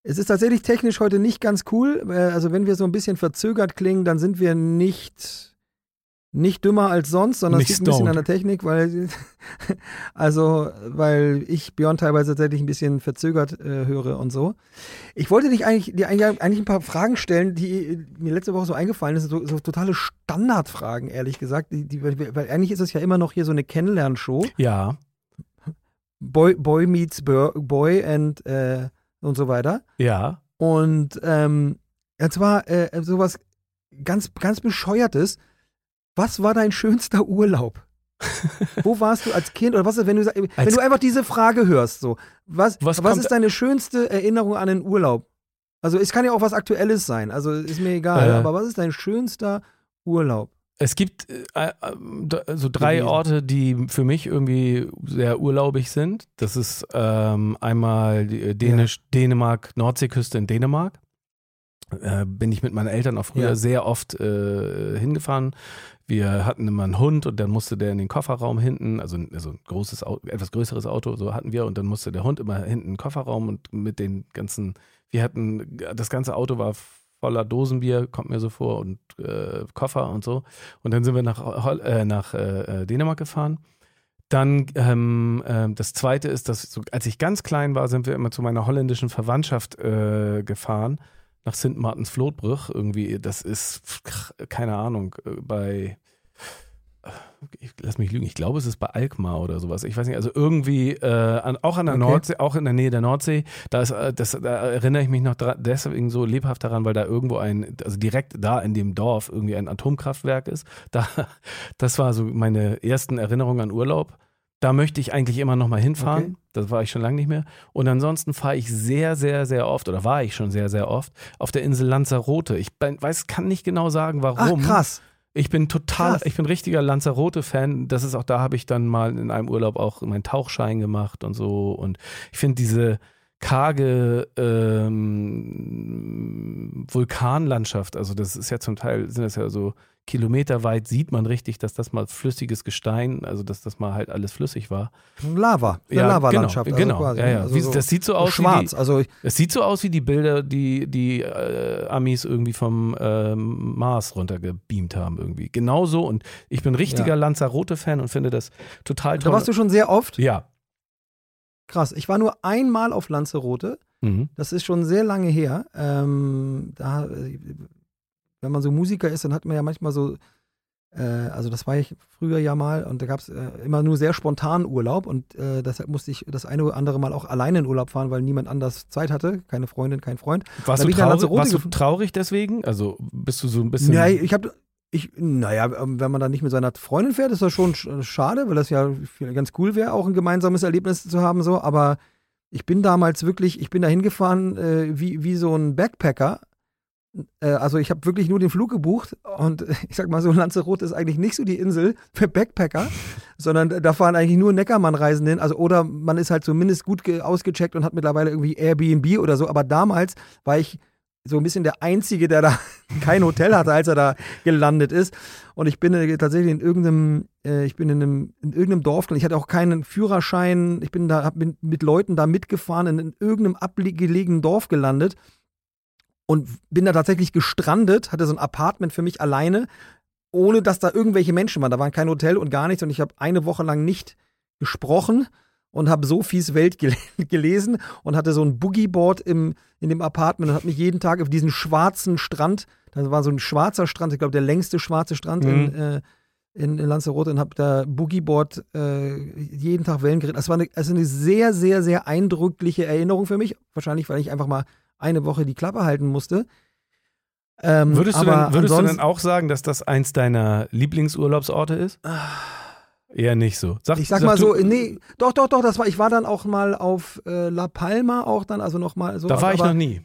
Es ist tatsächlich technisch heute nicht ganz cool. Äh, also, wenn wir so ein bisschen verzögert klingen, dann sind wir nicht, nicht dümmer als sonst, sondern Nicht es liegt ein bisschen an der Technik, weil, also, weil ich Björn teilweise tatsächlich ein bisschen verzögert äh, höre und so. Ich wollte dich eigentlich, dir eigentlich ein paar Fragen stellen, die mir letzte Woche so eingefallen sind, so, so totale Standardfragen, ehrlich gesagt. Die, die, weil eigentlich ist es ja immer noch hier so eine Kennenlernshow. Ja, Boy, Boy meets Boy and äh, und so weiter. ja. Und ähm, und zwar äh, sowas ganz, ganz bescheuertes. Was war dein schönster Urlaub? Wo warst du als Kind oder was ist, wenn du wenn Als- du einfach diese Frage hörst, so was, Was was, ist deine schönste Erinnerung an den Urlaub? Also es kann ja auch was Aktuelles sein, also ist mir egal. Äh. aber was ist dein schönster Urlaub? Es gibt äh, äh, so drei. Orte, die für mich irgendwie sehr urlaubig sind. Das ist ähm, einmal die, äh, Dänisch, Dänemark, Nordseeküste in Dänemark. Äh, bin ich mit meinen Eltern auch früher Ja. sehr oft äh, hingefahren. Wir hatten immer einen Hund und dann musste der in den Kofferraum hinten, also, ein- also ein großes, Au- etwas größeres Auto, so hatten wir und dann musste der Hund immer hinten in den Kofferraum und mit den ganzen, wir hatten, das ganze Auto war voller Dosenbier, kommt mir so vor, und äh, Koffer und so. Und dann sind wir nach, äh, nach äh, äh, Dänemark gefahren. Dann ähm, ähm, das zweite ist, dass so, als ich ganz klein war, sind wir immer zu meiner holländischen Verwandtschaft äh, gefahren, nach Sint Martens Vlotbrug. Irgendwie, das ist, keine Ahnung, äh, bei ich, lass mich lügen, ich glaube, es ist bei Alkmaar oder sowas. Ich weiß nicht, also irgendwie äh, an, auch an der Okay. Nordsee, auch in der Nähe der Nordsee, da, ist, äh, das, da erinnere ich mich noch deswegen so lebhaft daran, weil da irgendwo ein, also direkt da in dem Dorf irgendwie ein Atomkraftwerk ist. Da, das war so meine ersten Erinnerungen an Urlaub. Da möchte ich eigentlich immer noch mal hinfahren. Okay. Das war ich schon lange nicht mehr. Und ansonsten fahre ich sehr, sehr, sehr oft, oder war ich schon sehr, sehr oft, auf der Insel Lanzarote. Ich weiß, kann nicht genau sagen, Ach warum. krass. Ich bin total, Krass. ich bin richtiger Lanzarote-Fan. Das ist auch, da habe ich dann mal in einem Urlaub auch meinen Tauchschein gemacht und so. Und ich finde diese karge ähm, Vulkanlandschaft, also das ist ja zum Teil, sind das ja so kilometerweit, sieht man richtig, dass das mal flüssiges Gestein, also dass das mal halt alles flüssig war. Lava. Eine Ja, Lavalandschaft. Genau, also genau. quasi, ja, ja. Also Wie, so das sieht so aus schwarz. wie Also die, es sieht so aus wie die Bilder, die die äh, Amis irgendwie vom ähm, Mars runtergebeamt haben irgendwie. Genauso und ich bin richtiger. Lanzarote-Fan und finde das total da toll. warst du schon sehr oft. ja. Krass. Ich war nur einmal auf Lanzarote. Mhm. Das ist schon sehr lange her. Ähm, da, äh, wenn man so Musiker ist, dann hat man ja manchmal so, äh, also das war ich früher ja mal und da gab es äh, immer nur sehr spontan Urlaub und äh, deshalb musste ich das eine oder andere Mal auch alleine in Urlaub fahren, weil niemand anders Zeit hatte. Keine Freundin, kein Freund. Warst, du nach traurig, warst du traurig deswegen? Also bist du so ein bisschen. Ja, ich habe, ich, naja, ähm, wenn man dann nicht mit seiner Freundin fährt, ist das schon sch- schade, weil das ja ganz cool wäre, auch ein gemeinsames Erlebnis zu haben, so. Aber ich bin damals wirklich, ich bin da hingefahren äh, wie, wie so ein Backpacker. Äh, also ich habe wirklich nur den Flug gebucht und ich sag mal so, Lanzarote ist eigentlich nicht so die Insel für Backpacker, sondern da fahren eigentlich nur Neckermann-Reisende hin. Also oder man ist halt zumindest gut ge- ausgecheckt und hat mittlerweile irgendwie Airbnb oder so. Aber damals war ich so ein bisschen der Einzige, der da kein Hotel hatte, als er da gelandet ist. Und ich bin äh, tatsächlich in irgendeinem, äh, ich bin in, einem, in irgendeinem Dorf, ich hatte auch keinen Führerschein, ich bin da, hab mit, mit Leuten da mitgefahren, in, in irgendeinem abgelegenen Dorf gelandet und bin da tatsächlich gestrandet, hatte so ein Apartment für mich alleine, ohne dass da irgendwelche Menschen waren. Da war kein Hotel und gar nichts und ich habe eine Woche lang nicht gesprochen und habe Sophies Welt gel gelesen und hatte so ein Boogieboard im, in dem Apartment und habe mich jeden Tag auf diesen schwarzen Strand, da war so ein schwarzer Strand, ich glaube der längste schwarze Strand in, Mhm. äh, in, in Lanzarote und habe da Boogieboard äh, jeden Tag Wellen geritten. Das war eine, also eine sehr, sehr, sehr eindrückliche Erinnerung für mich. Wahrscheinlich, weil ich einfach mal eine Woche die Klappe halten musste. Ähm, Würdest, du denn, würdest du denn auch sagen, dass das eins deiner Lieblingsurlaubsorte ist? Eher nicht so. Sag, Ich sag mal so, nee, doch, doch, doch, das war, ich war dann auch mal auf äh, La Palma auch dann, also nochmal so. Da war ich aber, noch nie.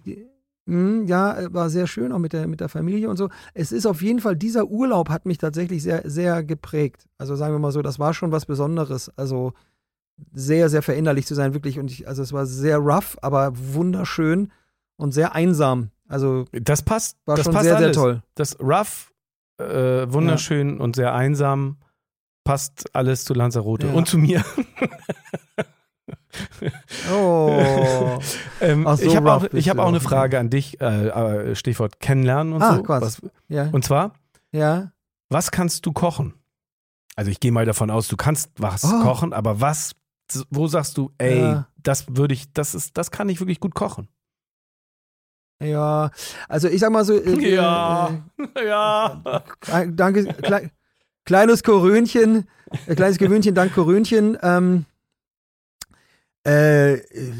Hm, ja, äh, war sehr schön, auch mit der, mit der Familie und so. Es ist auf jeden Fall, dieser Urlaub hat mich tatsächlich sehr, sehr geprägt. Also sagen wir mal so, das war schon was Besonderes. Also sehr, sehr verinnerlich zu sein, wirklich. Und ich, also es war sehr rough, aber wunderschön und sehr einsam. Also Das passt. war das schon passt sehr, alles. sehr toll. Das rough, äh, wunderschön und sehr einsam passt alles zu Lanzarote Ja. und zu mir. Oh. Ähm, so, ich habe auch, ich hab auch eine auch. Frage an dich, äh, äh, Stichwort kennenlernen und Ah, so. Quatsch. Was, ja. und zwar, ja. was kannst du kochen? Also ich gehe mal davon aus, du kannst was Oh. kochen, aber was, wo sagst du, ey, Ja. das würde ich, das ist, das kann ich wirklich gut kochen. Ja, also ich sag mal so. Äh, Ja. Äh, ja. äh, danke, klei kleines Korönchen, äh, kleines Gewöhnchen, dank Korönchen. Ähm, äh,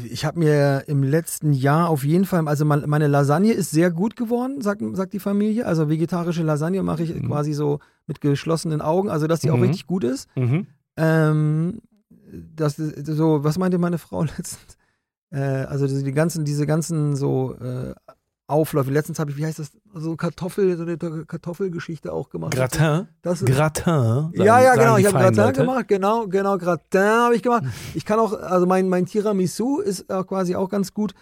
ich habe mir im letzten Jahr auf jeden Fall, also mein- meine Lasagne ist sehr gut geworden, sagt, sagt die Familie. Also vegetarische Lasagne mache ich Mhm. quasi so mit geschlossenen Augen, also dass die auch Mhm. richtig gut ist. Mhm. Ähm, das so, was meinte meine Frau letztens? Äh, also diese- die ganzen, diese ganzen so äh, Aufläufe. Letztens habe ich, wie heißt das, so Kartoffel, so eine Kartoffelgeschichte auch gemacht. Gratin. Das ist, Gratin. sagen- ja, ja, genau. Ich habe Gratin Leute. gemacht, genau, genau, Gratin habe ich gemacht. Ich kann auch, also mein, mein Tiramisu ist äh, quasi auch ganz gut.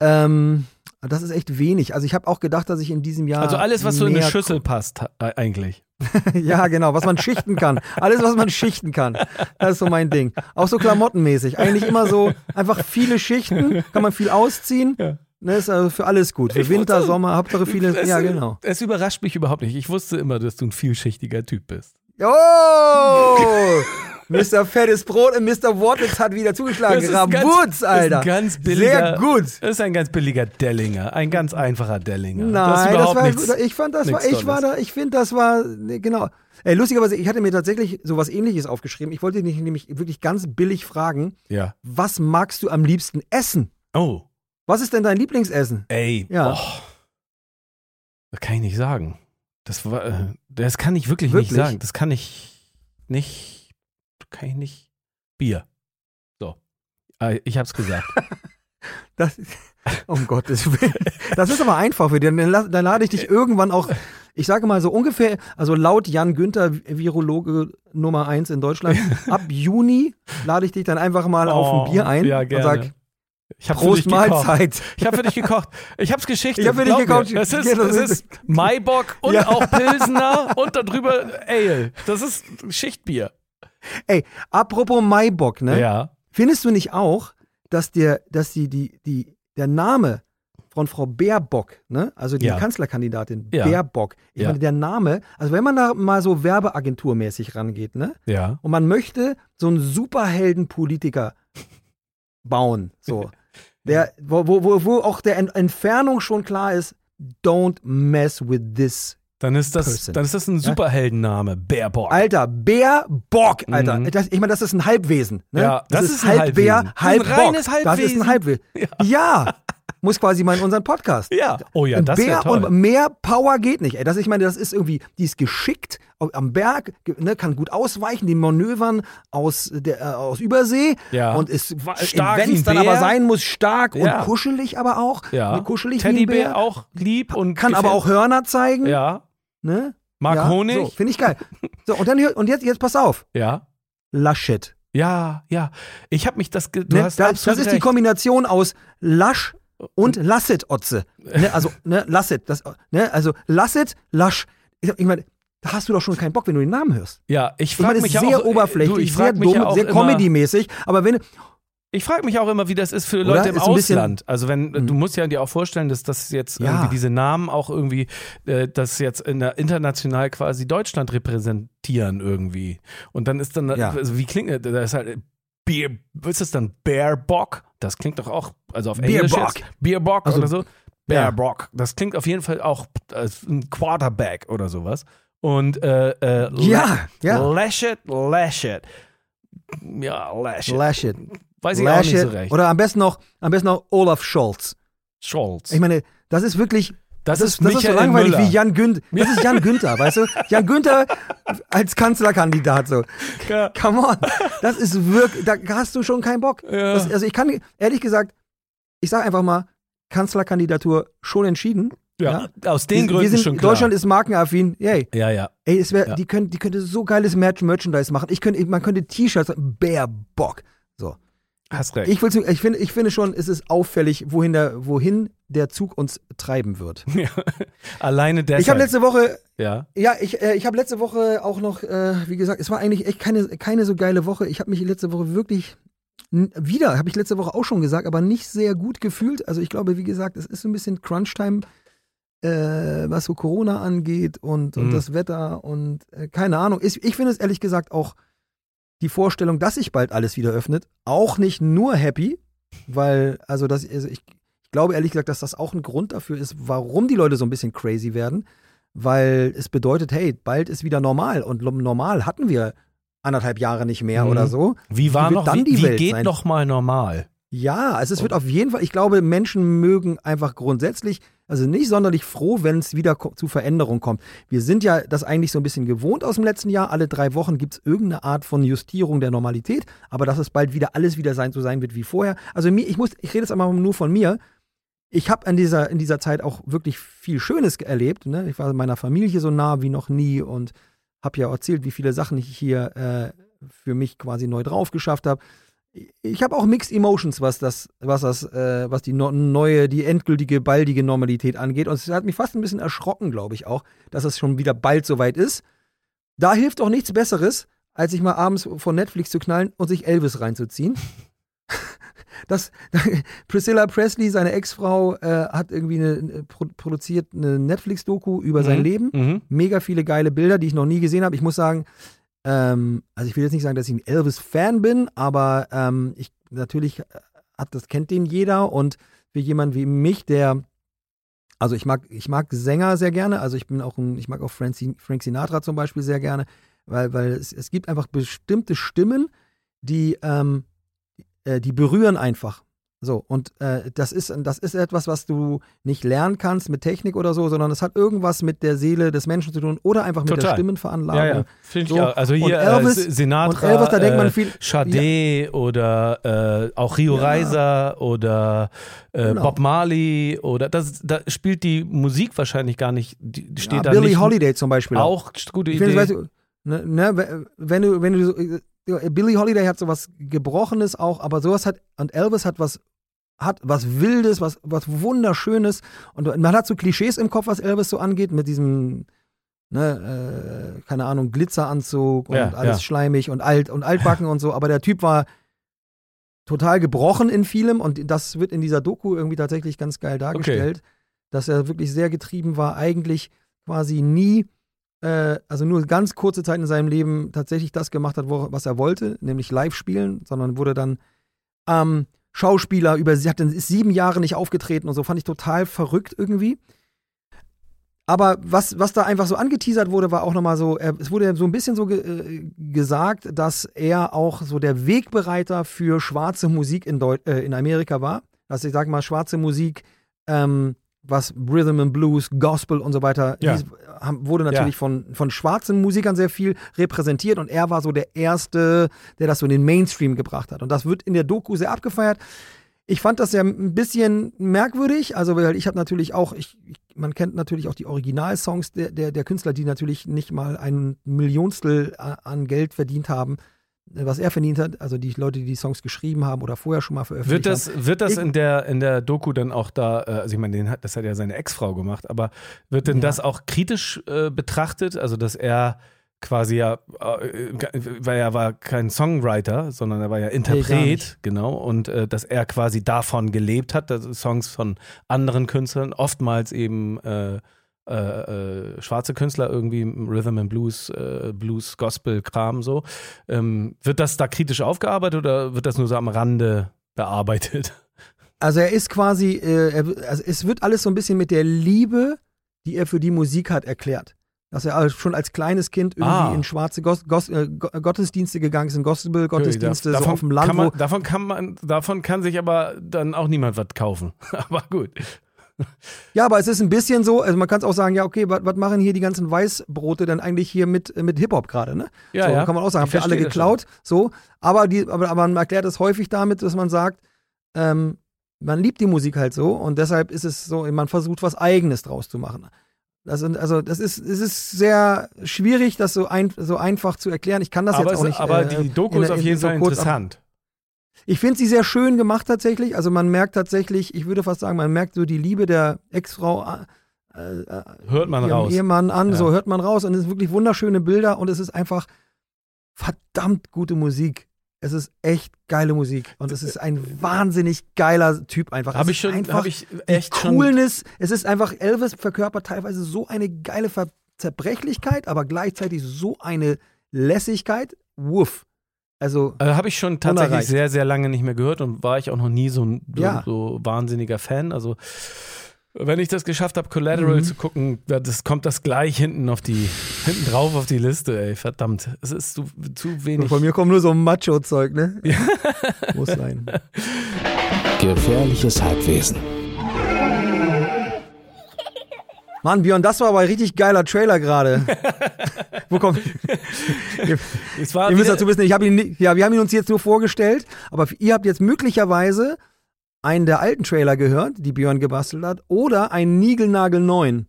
Ähm, das ist echt wenig. Also ich habe auch gedacht, dass ich in diesem Jahr. Also alles, was so in eine Schüssel passt, äh, eigentlich. ja, genau, was man schichten kann. Alles, was man schichten kann. Das ist so mein Ding. Auch so klamottenmäßig. Eigentlich immer so einfach viele Schichten, kann man viel ausziehen. Ja. Ne, ist also für alles gut. Für Ich Winter, wusste- Sommer, Hauptsache viele. Es- Ja, genau. Es überrascht mich überhaupt nicht. Ich wusste immer, dass du ein vielschichtiger Typ bist. Oh! Mr. Fettes Brot und Mr. Wortwitz hat wieder zugeschlagen. Das ist ganz- Rabutz, ist Alter. ein ganz billiger- Sehr gut. Das ist ein ganz billiger Dellinger. Ein ganz einfacher Dellinger. das ist Nein, das, überhaupt war nichts. Ich fand, das war, ich war da, ich finde, das war, ne, genau. Ey, lustigerweise, ich hatte mir tatsächlich sowas ähnliches aufgeschrieben. Ich wollte dich nämlich wirklich ganz billig fragen, Ja. was magst du am liebsten essen? Oh, Was ist denn dein Lieblingsessen? ey. Ja. Oh. Das kann ich nicht sagen. Das war, äh, das kann ich wirklich, Wirklich? nicht sagen. Das kann ich nicht, kann ich nicht. Bier. So. Äh, Ich hab's gesagt. Das, um Gottes Willen. Das ist aber einfach für dich. Dann, dann lade ich dich irgendwann auch, ich sage mal so ungefähr, also laut Jan Günther, Virologe Nummer 1 in Deutschland, ab Juni lade ich dich dann einfach mal auf ein Bier ein Oh, Ja, und gerne. sag, ich hab Prost gekocht. Mahlzeit. Ich habe für dich gekocht. Ich hab's geschichtet. Ich hab für dich gekocht. Das ist, das das ist- ist Maibock und Ja. auch Pilsener und darüber Ale. Das ist Schichtbier. Ey, apropos Maibock, ne? Ja. Findest du nicht auch, dass der, dass die, die, die, der Name von Frau Baerbock, ne? Also die Ja. Kanzlerkandidatin Ja. Baerbock, ich Ja. meine, der Name, also wenn man da mal so Werbeagenturmäßig rangeht, ne? Ja. Und man möchte so einen Superheldenpolitiker bauen, so. Der, wo, wo, wo, wo auch der Ent Entfernung schon klar ist, don't mess with this. Dann ist das, Person. dann ist das ein Superheldenname. Baerbock. Alter, Bärbock, Alter. Mhm. Das, ich meine, das ist ein Halbwesen. Ne? Ja, das ist ein halb Bär, Halbwesen. halb Das ist ein reines Das ist Halbwesen. ein Halbwesen. Ja. Muss quasi mal in unseren Podcast. Ja. Oh ja, das Bär toll. und mehr Power geht nicht. Ey, das, ich meine, das ist irgendwie, die ist geschickt am Berg, ne, kann gut ausweichen, die Manövern aus, der, äh, aus Übersee Ja. und ist Stark wenn es dann Bär. aber sein muss, stark Ja. und kuschelig aber auch. ja. Ne, kuschelig Teddybär Bär. auch lieb und Kann aber auch Hörner zeigen. Ja. Ne? Mag ja, So, Honig. finde ich geil. So, und dann und jetzt, jetzt pass auf. Ja. Laschet. Ja, ja. Ich habe mich das. Du Ne? hast das, das ist die recht. Kombination aus Lasch und Lasset Otze. Ne? Also, ne, Lasset. Das, ne? Also, Lasset, Lasch. Ich, ich meine, da hast du doch schon keinen Bock, wenn du den Namen hörst. Ja, ich Ich frage meine, mich das ist ja sehr auch, äh, oberflächlich, du, ich sehr mich dumm, ja sehr Comedy-mäßig. Aber wenn, Ich frage mich auch immer, wie das ist für Oder? Leute im Ist Ausland. also wenn du musst ja dir auch vorstellen, dass das jetzt Ja. irgendwie diese Namen auch irgendwie äh, das jetzt in der international quasi Deutschland repräsentieren irgendwie. Und dann ist dann Ja. also wie klingt das? Das ist halt Bier, was ist das dann Bearbock? Das klingt doch auch also auf Englisch Beerbock. jetzt Also, oder so. Bearbock. Das klingt auf jeden Fall auch als ein Quarterback oder sowas. Und äh, äh, Ja, ja. Laschet, Laschet. Ja, Laschet. Laschet. Weiß ich auch nicht so Laschet. recht. Oder am besten noch, am besten noch Olaf Scholz. Scholz. Ich meine, das ist wirklich, das, das, ist das ist so langweilig Müller. wie Jan Günther. Das ist Jan Günther, weißt du? Jan Günther als Kanzlerkandidat so. Ja. Come on. Das ist wirklich, da hast du schon keinen Bock. Ja. Das, also ich kann, ehrlich gesagt, ich sag einfach mal, Kanzlerkandidatur schon entschieden. Ja, aus den wir, Gründen wir sind, schon klar. Deutschland ist markenaffin. Yay. ja, ja. Ey, es wär, Ja. die, können, die könnte so geiles Merch Merchandise machen. Ich könnte, man könnte T-Shirts, Bär Bock. Hast recht. Ich, ich, finde, ich finde schon, es ist auffällig, wohin der, wohin der Zug uns treiben wird. ja. Alleine deshalb. Ich habe letzte Woche, ja. ja, ich, äh, ich habe letzte Woche auch noch, äh, wie gesagt, es war eigentlich echt keine, keine so geile Woche. Ich habe mich letzte Woche wirklich wieder, habe ich letzte Woche auch schon gesagt, aber nicht sehr gut gefühlt. Also ich glaube, wie gesagt, es ist so ein bisschen Crunch-Time, äh, was so Corona angeht und, und Mhm. das Wetter und äh, keine Ahnung. Ich, ich finde es ehrlich gesagt auch die Vorstellung, dass sich bald alles wieder öffnet, auch nicht nur happy, weil, also, das, also ich, ich glaube ehrlich gesagt, dass das auch ein Grund dafür ist, warum die Leute so ein bisschen crazy werden, weil es bedeutet, hey, bald ist wieder normal und normal hatten wir anderthalb Jahre nicht mehr Mhm. oder so. Wie war wird noch, dann wie, die wie Welt geht sein? noch mal normal? Ja, also es wird auf jeden Fall, ich glaube, Menschen mögen einfach grundsätzlich, also nicht sonderlich froh, wenn es wieder zu Veränderungen kommt. Wir sind ja das eigentlich so ein bisschen gewohnt aus dem letzten Jahr. Alle drei Wochen gibt es irgendeine Art von Justierung der Normalität, aber dass es bald wieder alles wieder sein, so sein wird wie vorher. Also mir, ich muss, ich rede jetzt einmal nur von mir. Ich habe in dieser, in dieser Zeit auch wirklich viel Schönes erlebt. Ne? Ich war meiner Familie so nah wie noch nie und habe ja erzählt, wie viele Sachen ich hier äh, für mich quasi neu drauf geschafft habe ich habe auch Mixed Emotions, was das, was das, äh, was die no neue, die endgültige, baldige Normalität angeht. Und es hat mich fast ein bisschen erschrocken, glaube ich auch, dass es schon wieder bald soweit ist. Da hilft auch nichts Besseres, als sich mal abends vor Netflix zu knallen und sich Elvis reinzuziehen. Das, Priscilla Presley, seine Ex-Frau, äh, hat irgendwie eine, pro, produziert eine Netflix-Doku über sein Mhm. Leben Mhm. mega viele geile Bilder, die ich noch nie gesehen habe. Ich muss sagen, ähm, also ich will jetzt nicht sagen, dass ich ein Elvis-Fan bin, aber ähm, ich natürlich äh, hat das kennt den jeder und für jemanden wie mich, der also ich mag ich mag Sänger sehr gerne, also ich bin auch ein, ich mag auch Frank, Frank Sinatra zum Beispiel sehr gerne, weil weil es, es gibt einfach bestimmte Stimmen, die ähm, äh, die berühren einfach. So, und äh, das, ist, das ist etwas, was du nicht lernen kannst mit Technik oder so, sondern es hat irgendwas mit der Seele des Menschen zu tun oder einfach mit der Total. Stimmenveranlagung. Ja, ja. Finde ich So. auch. Also Und hier Elvis- äh, Sinatra, und Elvis, da denkt man äh, viel- Sade oder äh, auch Rio Ja. Reiser oder äh, Genau. Bob Marley oder das, da spielt die Musik wahrscheinlich gar nicht, die steht ja, da Billie nicht. Holiday zum Beispiel. Auch gute Ich Idee. finde, weißt du, ne, ne, wenn du, wenn du so, äh, Billie Holiday hat sowas Gebrochenes auch, aber sowas hat, und Elvis hat was, hat was Wildes, was, was Wunderschönes. Und man hat so Klischees im Kopf, was Elvis so angeht, mit diesem, ne, äh, keine Ahnung, Glitzeranzug und Ja, alles ja. schleimig und alt und altbacken und so, aber der Typ war total gebrochen in vielem und das wird in dieser Doku irgendwie tatsächlich ganz geil dargestellt, dass er wirklich sehr getrieben war, eigentlich quasi nie äh, also nur ganz kurze Zeit in seinem Leben tatsächlich das gemacht hat, was er wollte, nämlich live spielen, sondern wurde dann ähm, Schauspieler über, hat dann sieben Jahre nicht aufgetreten und so, fand ich total verrückt irgendwie. Aber was, was da einfach so angeteasert wurde, war auch nochmal so, er, es wurde so ein bisschen so ge, äh, gesagt, dass er auch so der Wegbereiter für schwarze Musik in, Deu äh, in Amerika war. Also ich sag mal, schwarze Musik, ähm, was Rhythm and Blues, Gospel und so weiter, Ja. hieß, wurde natürlich von, von schwarzen Musikern sehr viel repräsentiert und er war so der Erste, der das so in den Mainstream gebracht hat. Und das wird in der Doku sehr abgefeiert. Ich fand das ja ein bisschen merkwürdig, also weil ich habe natürlich auch, ich, man kennt natürlich auch die Originalsongs der, der, der Künstler, die natürlich nicht mal ein Millionstel an Geld verdient haben, was er verdient hat, also die Leute, die die Songs geschrieben haben oder vorher schon mal veröffentlicht Wird das, haben. wird das Ich- in der, in der Doku dann auch da, äh, also ich meine, den hat, das hat ja seine Ex-Frau gemacht, aber wird denn Ja. das auch kritisch äh, betrachtet? Also, dass er quasi ja, äh, weil er war kein Songwriter, sondern er war ja Interpret, nicht. genau, und äh, dass er quasi davon gelebt hat, dass Songs von anderen Künstlern, oftmals eben äh, äh, äh, schwarze Künstler irgendwie Rhythm and Blues, äh, Blues, Gospel, Kram so. Ähm, wird das da kritisch aufgearbeitet oder wird das nur so am Rande bearbeitet? Also er ist quasi, äh, er, also es wird alles so ein bisschen mit der Liebe, die er für die Musik hat, erklärt. Dass er schon als kleines Kind irgendwie Ah. in schwarze Gos Gos äh, Go- Gottesdienste gegangen ist, in Gospel-Gottesdienste, so auf dem Land, kann man, davon, kann man, davon kann sich aber dann auch niemand was kaufen. aber gut. Ja, aber es ist ein bisschen so, also man kann es auch sagen, ja, okay, was machen hier die ganzen Weißbrote denn eigentlich hier mit, äh, mit Hip-Hop gerade, ne? Ja, so, ja. kann man auch sagen, habt ihr alle geklaut, so. Aber, die, aber, aber man erklärt es häufig damit, dass man sagt, ähm, man liebt die Musik halt so und deshalb ist es so, man versucht was Eigenes draus zu machen. Das, also das ist, es ist sehr schwierig, das so, ein, so einfach zu erklären. Ich kann das aber jetzt auch nicht. aber äh, die Doku in- ist auf jeden so Fall kurz- interessant. Ich finde sie sehr schön gemacht tatsächlich. Also man merkt tatsächlich, ich würde fast sagen, man merkt so die Liebe der Ex-Frau äh, äh, Hört man raus. Ehemann an, Ja. so hört man raus und es sind wirklich wunderschöne Bilder und es ist einfach verdammt gute Musik. Es ist echt geile Musik und es ist ein wahnsinnig geiler Typ einfach. Habe ich schon, habe ich die echt schon. Coolness. Es ist einfach, Elvis verkörpert teilweise so eine geile Ver Zerbrechlichkeit, aber gleichzeitig so eine Lässigkeit. Wuff. Also, Äh, habe ich schon tatsächlich Unerreicht. sehr, sehr lange nicht mehr gehört und war ich auch noch nie so ein Ja. so wahnsinniger Fan. Also, wenn ich das geschafft habe, Collateral Mhm. zu gucken, ja, das kommt das gleich hinten auf die, hinten drauf auf die Liste, ey. Verdammt. Es ist zu, zu wenig. von mir kommt nur so Macho-Zeug, ne? Muss sein. Gefährliches Halbwesen. Mann, Björn, das war aber ein richtig geiler Trailer gerade. Wo kommt. War Ihr müsst dazu wissen, ich hab ihn, ja, wir haben ihn uns jetzt nur vorgestellt, aber ihr habt jetzt möglicherweise einen der alten Trailer gehört, die Björn gebastelt hat, oder einen Nigelnagel-neuen.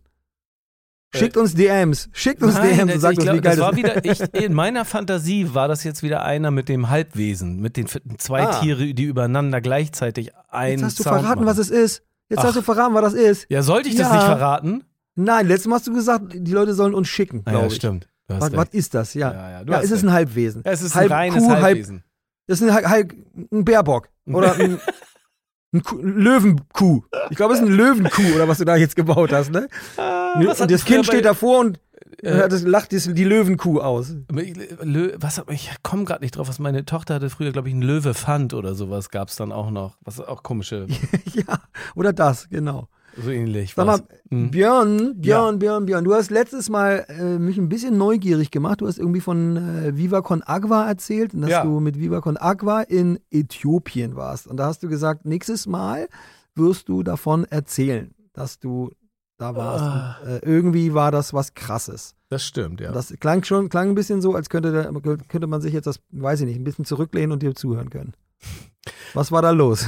Schickt uns DMs, schickt uns Äh. Nein, DMs und das, sagt ich uns, glaub, wie geil das war das wieder, ich, in meiner Fantasie war das jetzt wieder einer mit dem Halbwesen, mit den zwei Ah. Tiere, die übereinander gleichzeitig ein Jetzt hast du Sound verraten, machen. was es ist. Jetzt Ach. hast du verraten, was das ist. Ja, sollte ich das Ja. nicht verraten? Nein, letztes Mal hast du gesagt, die Leute sollen uns schicken, Ah, ja, ich. stimmt. Was, was ist das? Ja, Ja, ja, ja es ist ein Halbwesen. Es ist halb ein reines Kuh, halb- Halbwesen. Das ist ein, halb, ein Bärbock oder ein, ein Kuh, Löwenkuh. Ich glaube, es ist ein Löwenkuh oder was du da jetzt gebaut hast, ne? was und das Kind steht davor und Äh, das lacht die Löwenkuh aus. Was, ich komme gerade nicht drauf, was meine Tochter hatte früher, glaube ich, ein Löwe Pfand oder sowas gab es dann auch noch. Was auch komische, ja, oder das, genau. So ähnlich. Sag mal. Hm. Björn, Björn, Björn, Björn, du hast letztes Mal äh, mich ein bisschen neugierig gemacht. Du hast irgendwie von äh, Viva Con Agua erzählt und dass Ja. du mit Viva Con Agua in Äthiopien warst. Und da hast du gesagt, nächstes Mal wirst du davon erzählen, dass du da warst. Ah. Und, äh, irgendwie war das was Krasses. Das stimmt, ja. Das klang schon, klang ein bisschen so, als könnte, der, könnte man sich jetzt das, weiß ich nicht, ein bisschen zurücklehnen und dir zuhören können. Was war da los?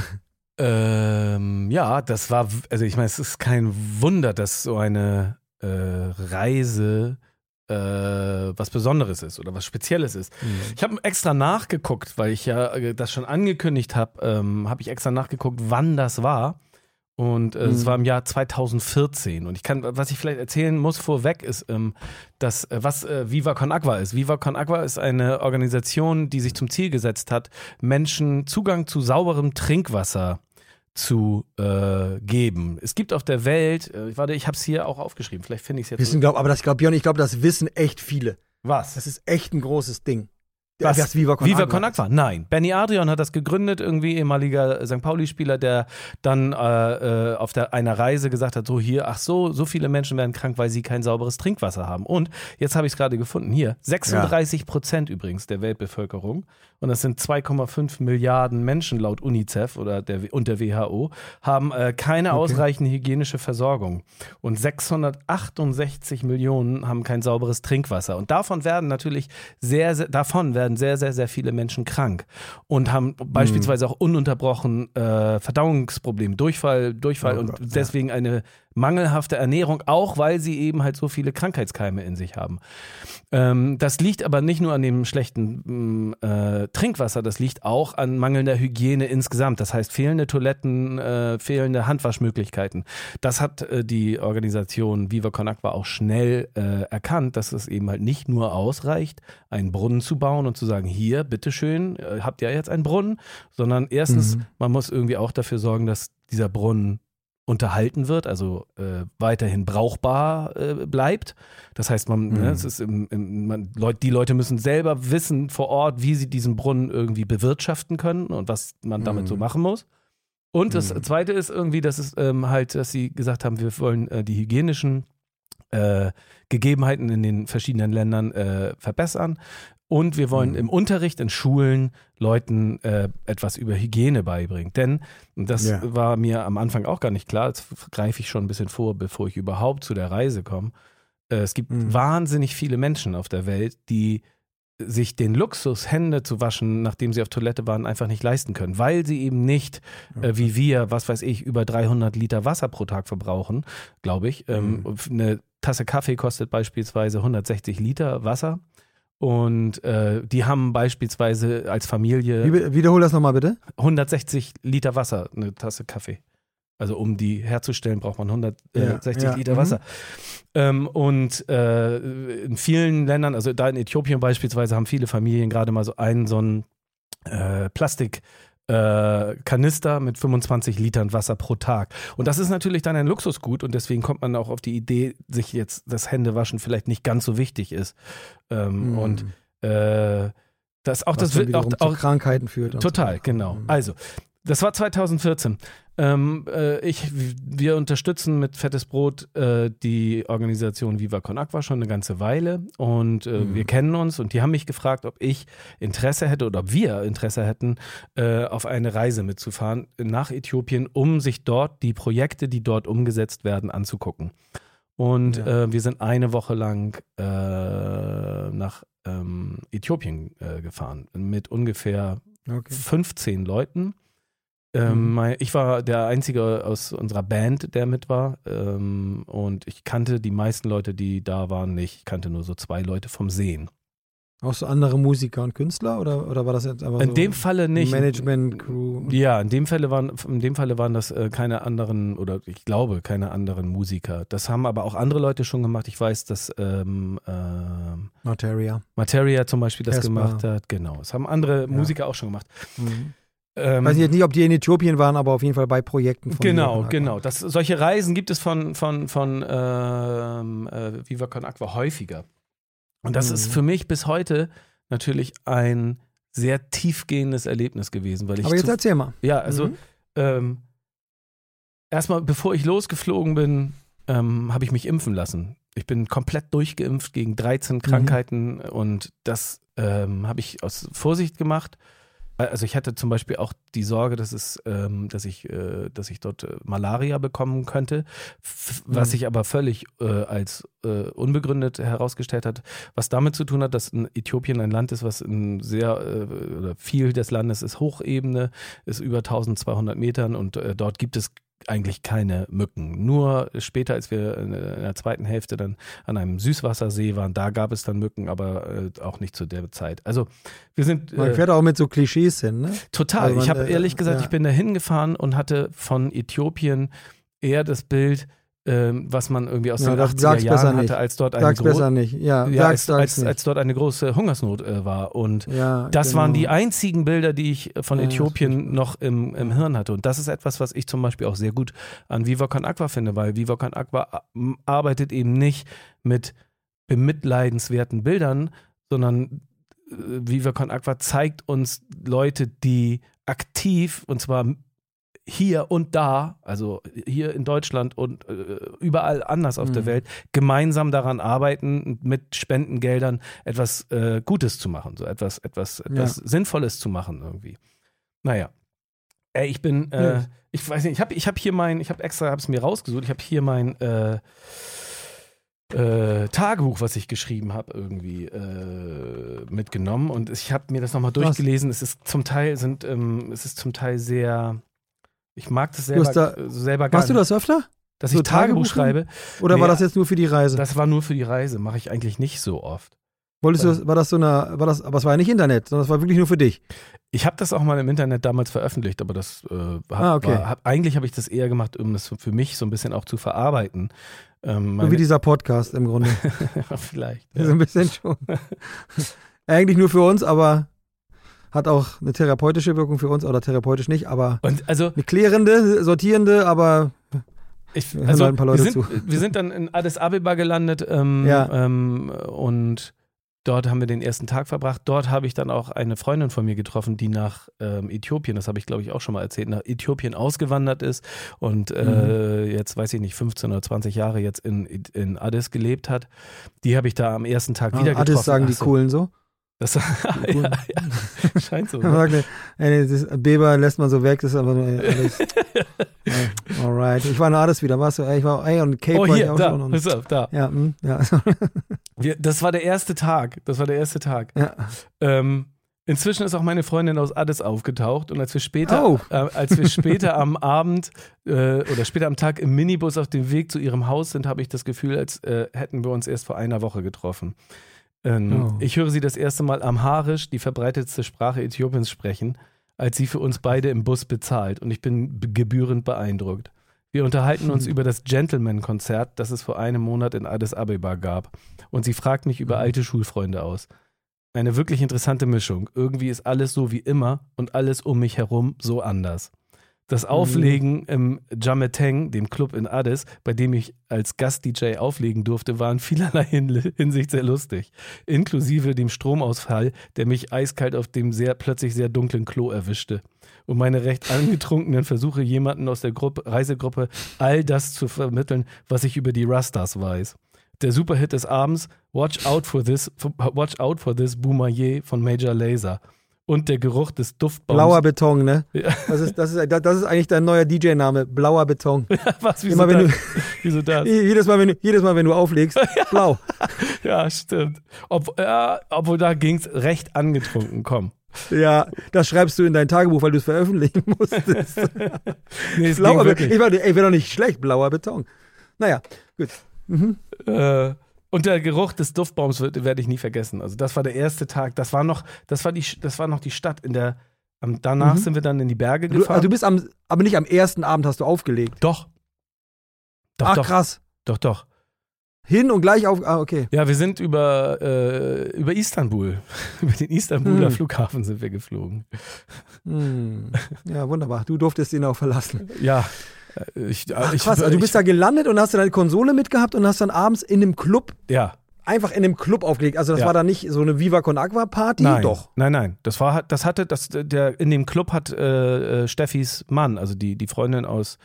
Ähm, ja, das war, also ich meine, es ist kein Wunder, dass so eine äh, Reise äh, was Besonderes ist oder was Spezielles ist. Ich habe extra nachgeguckt, weil ich ja äh, das schon angekündigt habe, ähm, habe ich extra nachgeguckt, wann das war. Und äh, es Mhm. war im Jahr 2014. Und ich kann, was ich vielleicht erzählen muss vorweg, ist, ähm, dass, äh, was äh, Viva Con Agua ist. Viva Con Agua ist eine Organisation, die sich zum Ziel gesetzt hat, Menschen Zugang zu sauberem Trinkwasser zu äh, geben. Es gibt auf der Welt, äh, warte, ich habe es hier auch aufgeschrieben, vielleicht finde ich es jetzt. Wissen, glaub, aber das, glaub, Björn, ich glaube, das wissen echt viele. was? Das ist echt ein großes Ding. Was? Das Viva Con Viva Agua. Con Agua? Nein. Benny Adrian hat das gegründet, irgendwie ehemaliger St. Pauli-Spieler, der dann äh, äh, auf der, einer Reise gesagt hat, so hier, ach so, so viele Menschen werden krank, weil sie kein sauberes Trinkwasser haben. Und jetzt habe ich es gerade gefunden, hier, 36 Prozent übrigens der Weltbevölkerung, und das sind 2,5 Milliarden Menschen laut UNICEF oder der, und der WHO, haben äh, keine ausreichende hygienische Versorgung. Und 668 Millionen haben kein sauberes Trinkwasser. Und davon werden natürlich sehr, sehr davon werden sehr, sehr, sehr viele Menschen krank und haben beispielsweise auch ununterbrochen äh, Verdauungsprobleme, Durchfall, Durchfall Oh und Gott, ja. deswegen eine mangelhafte Ernährung, auch weil sie eben halt so viele Krankheitskeime in sich haben. Ähm, das liegt aber nicht nur an dem schlechten mh, äh, Trinkwasser, das liegt auch an mangelnder Hygiene insgesamt. Das heißt fehlende Toiletten, äh, fehlende Handwaschmöglichkeiten. Das hat äh, die Organisation Viva Con Agua auch schnell äh, erkannt, dass es eben halt nicht nur ausreicht, einen Brunnen zu bauen und zu sagen, hier, bitteschön, äh, habt ihr jetzt einen Brunnen, sondern erstens, Mhm. man muss irgendwie auch dafür sorgen, dass dieser Brunnen unterhalten wird, also äh, weiterhin brauchbar äh, bleibt. Das heißt, man, Mhm. ne, es ist im, im, man, Leut, die Leute müssen selber wissen vor Ort, wie sie diesen Brunnen irgendwie bewirtschaften können und was man damit Mhm. so machen muss. Und das Mhm. Zweite ist irgendwie, dass es ähm, halt, dass sie gesagt haben, wir wollen äh, die hygienischen äh, Gegebenheiten in den verschiedenen Ländern äh, verbessern. Und wir wollen Mhm. im Unterricht in Schulen Leuten äh, etwas über Hygiene beibringen. Denn, und das Ja. war mir am Anfang auch gar nicht klar, jetzt greife ich schon ein bisschen vor, bevor ich überhaupt zu der Reise komme. Äh, es gibt Mhm. wahnsinnig viele Menschen auf der Welt, die sich den Luxus, Hände zu waschen, nachdem sie auf Toilette waren, einfach nicht leisten können, weil sie eben nicht, äh, wie wir, was weiß ich, über 300 Liter Wasser pro Tag verbrauchen, glaube ich. Ähm, Eine Tasse Kaffee kostet beispielsweise 160 Liter Wasser. Und äh, die haben beispielsweise als Familie Wie, wiederhol das nochmal bitte. 160 Liter Wasser, eine Tasse Kaffee. Also um die herzustellen, braucht man 160 Ja, ja, Liter mhm. Wasser. Ähm, und äh, in vielen Ländern, also da in Äthiopien beispielsweise, haben viele Familien gerade mal so einen so einen äh, Plastik. Äh, Kanister mit 25 Litern Wasser pro Tag. Und das ist natürlich dann ein Luxusgut und deswegen kommt man auch auf die Idee, sich jetzt das Händewaschen vielleicht nicht ganz so wichtig ist. Ähm, Mhm. Und äh, das auch Was das wird auch, auch Krankheiten führt. Total, so. genau. Mhm. Also, das war 2014. Ähm, äh, ich, wir unterstützen mit Fettes Brot äh, die Organisation Viva Con Aqua schon eine ganze Weile und äh, Mhm. wir kennen uns und die haben mich gefragt, ob ich Interesse hätte oder ob wir Interesse hätten, äh, auf eine Reise mitzufahren nach Äthiopien, um sich dort die Projekte, die dort umgesetzt werden, anzugucken. Und Ja. äh, wir sind eine Woche lang äh, nach ähm, Äthiopien gefahren mit ungefähr Okay. 15 Leuten. Ähm, Mhm. ich war der Einzige aus unserer Band, der mit war. Ähm, und ich kannte die meisten Leute, die da waren, nicht. Ich kannte nur so zwei Leute vom Sehen. Auch so andere Musiker und Künstler oder, oder war das jetzt einfach In so dem Falle nicht. Management, Crew? Ja, in dem Falle waren, in dem Falle waren das äh, keine anderen, oder ich glaube, keine anderen Musiker. Das haben aber auch andere Leute schon gemacht. Ich weiß, dass ähm, ähm, Materia. Materia zum Beispiel das Casper. gemacht hat. Genau. Das haben andere Musiker auch schon gemacht. Mhm. Ähm, Weiß ich jetzt nicht, ob die in Äthiopien waren, aber auf jeden Fall bei Projekten von Genau, genau. Das, solche Reisen gibt es von, von, von ähm, äh, Viva Con Aqua häufiger. Und das Mhm. ist für mich bis heute natürlich ein sehr tiefgehendes Erlebnis gewesen, weil ich Aber jetzt erzähl mal. ja, also Mhm. ähm, erstmal, bevor ich losgeflogen bin, ähm, habe ich mich impfen lassen. Ich bin komplett durchgeimpft gegen 13 Krankheiten und das ähm, habe ich aus Vorsicht gemacht. Also ich hatte zum Beispiel auch die Sorge, dass es, ähm, dass ich, äh, dass ich dort äh, Malaria bekommen könnte, f- was Mhm. sich aber völlig äh, als äh, unbegründet herausgestellt hat, was damit zu tun hat, dass Äthiopien ein Land ist, was in sehr äh, oder viel des Landes ist Hochebene, ist über 1200 Metern und äh, dort gibt es eigentlich keine Mücken. Nur später, als wir in der zweiten Hälfte dann an einem Süßwassersee waren, da gab es dann Mücken, aber äh, auch nicht zu der Zeit. Also wir sind Man äh, fährt auch mit so Klischees hin, ne? Total. Also man, ich habe ehrlich gesagt, ja. ich bin da hingefahren und hatte von Äthiopien eher das Bild, ähm, was man irgendwie aus Ja, den das 80er sag's besser Jahren hatte, als dort eine. Ja, ja, als, als, als dort eine große Hungersnot äh, war. Und das genau. waren die einzigen Bilder, die ich von Äthiopien noch im, im Hirn hatte. Und das ist etwas, was ich zum Beispiel auch sehr gut an Viva Con Aqua finde, weil Viva Con Aqua m- arbeitet eben nicht mit bemitleidenswerten Bildern, sondern äh, Viva Con Aqua zeigt uns Leute, die aktiv und zwar hier und da, also hier in Deutschland und äh, überall anders auf der Mhm. Welt, gemeinsam daran arbeiten, mit Spendengeldern etwas äh, Gutes zu machen, so etwas, etwas, etwas Sinnvolles zu machen irgendwie. Naja. Ey, ich bin, äh, Ja. ich weiß nicht, ich habe ich hab hier mein, ich habe extra, habe es mir rausgesucht, ich habe hier mein äh, Tagebuch, was ich geschrieben habe, irgendwie äh, mitgenommen und ich habe mir das nochmal Was? durchgelesen. Es ist zum Teil sind, ähm, es ist zum Teil sehr, ich mag das Du selber, da- äh, selber gar Machst du nicht, das öfter? dass so ich Tagebuch Tagebuch schreibe. Oder Nee, war das jetzt nur für die Reise? Das war nur für die Reise, mache ich eigentlich nicht so oft. Wolltest du das, war das so eine, war das, aber es war ja nicht Internet, sondern es war wirklich nur für dich. Ich habe das auch mal im Internet damals veröffentlicht, aber das äh, hab, Ah, okay. war, hab, eigentlich habe ich das eher gemacht, um das für mich so ein bisschen auch zu verarbeiten. Ähm, So wie dieser Podcast im Grunde. vielleicht. So Ja. ein bisschen schon. Eigentlich nur für uns, aber hat auch eine therapeutische Wirkung für uns oder therapeutisch nicht, aber Und also eine klärende, sortierende, aber Ich, also, halt ein paar Leute wir, sind, zu. wir sind dann in Addis Abeba gelandet ähm, Ja. ähm, und dort haben wir den ersten Tag verbracht. Dort habe ich dann auch eine Freundin von mir getroffen, die nach ähm, Äthiopien, das habe ich glaube ich auch schon mal erzählt, nach Äthiopien ausgewandert ist und äh, Mhm. jetzt weiß ich nicht, 15 oder 20 Jahre jetzt in, in Addis gelebt hat. Die habe ich da am ersten Tag wieder ah, getroffen. Addis sagen die Ach so, Coolen so. Das, ja, ja, scheint so. Ne? ey, das Beber lässt man so weg, das ist aber nur ey, alles. ja, alright. Ich war in Addis wieder, warst du? Ey, ich war, ey, und Cape Oh, war ich hier, auch da, schon. Und, auf, da. ja, hm, ja. Wir, das war der erste Tag. Das war der erste Tag. Ja. Ähm, inzwischen ist auch meine Freundin aus Addis aufgetaucht und als wir später, Oh. äh, als wir später am Abend äh, oder später am Tag im Minibus auf dem Weg zu ihrem Haus sind, habe ich das Gefühl, als äh, hätten wir uns erst vor einer Woche getroffen. Ähm, Oh. Ich höre sie das erste Mal Amharisch, die verbreitetste Sprache Äthiopiens, sprechen, als sie für uns beide im Bus bezahlt und ich bin gebührend beeindruckt. Wir unterhalten uns Hm. über das Gentleman-Konzert, das es vor einem Monat in Addis Abeba gab. Und sie fragt mich über alte Schulfreunde aus. Eine wirklich interessante Mischung. Irgendwie ist alles so wie immer und alles um mich herum so anders. Das Auflegen im Jameteng, dem Club in Addis, bei dem ich als Gast-DJ auflegen durfte, war in vielerlei Hin- Hinsicht sehr lustig. Inklusive dem Stromausfall, der mich eiskalt auf dem sehr plötzlich sehr dunklen Klo erwischte. Und meine recht angetrunkenen Versuche, jemanden aus der Gruppe, Reisegruppe all das zu vermitteln, was ich über die Rastas weiß. Der Superhit des Abends, Watch Out for This, Watch Out for This Boomaye von Major Lazer. Und der Geruch des Duftbaums. Blauer Beton, ne? Ja. Das ist, das ist, das ist eigentlich dein neuer DJ-Name. Blauer Beton. Was, wieso Immer wenn das? Wieso das? Jedes Mal, wenn du, jedes Mal, wenn du auflegst, blau. Ja, stimmt. Ob, ja, obwohl da ging es recht angetrunken, komm. Ja, das schreibst du in dein Tagebuch, weil du es veröffentlichen musstest. Nee, blauer Beton. Ich meine, ey, wäre doch nicht schlecht, blauer Beton. Naja, gut. Äh, und der Geruch des Duftbaums werde ich nie vergessen. Also das war der erste Tag. Das war noch, das war die, das war noch die Stadt in der. Danach Mhm. sind wir dann in die Berge Du, gefahren. also du bist am, aber nicht am ersten Abend hast du aufgelegt. doch. Doch, Ach, doch, krass. doch, doch. Hin und gleich auf. Ah, okay. Ja, wir sind über, äh, über Istanbul, über den Istanbuler Hm. Flughafen sind wir geflogen. Hm. Ja, wunderbar. Du durftest ihn auch verlassen. Ja, ich, Ach, ich, krass. Also du bist ich, da gelandet und hast deine Konsole mitgehabt und hast dann abends in einem Club, ja, einfach in einem Club aufgelegt. Also das Ja. war dann nicht so eine Viva Con Aqua Party? nein, Doch. nein, nein. Das war, das hatte, das, der in dem Club hat äh, äh, Steffis Mann, also die die Freundin aus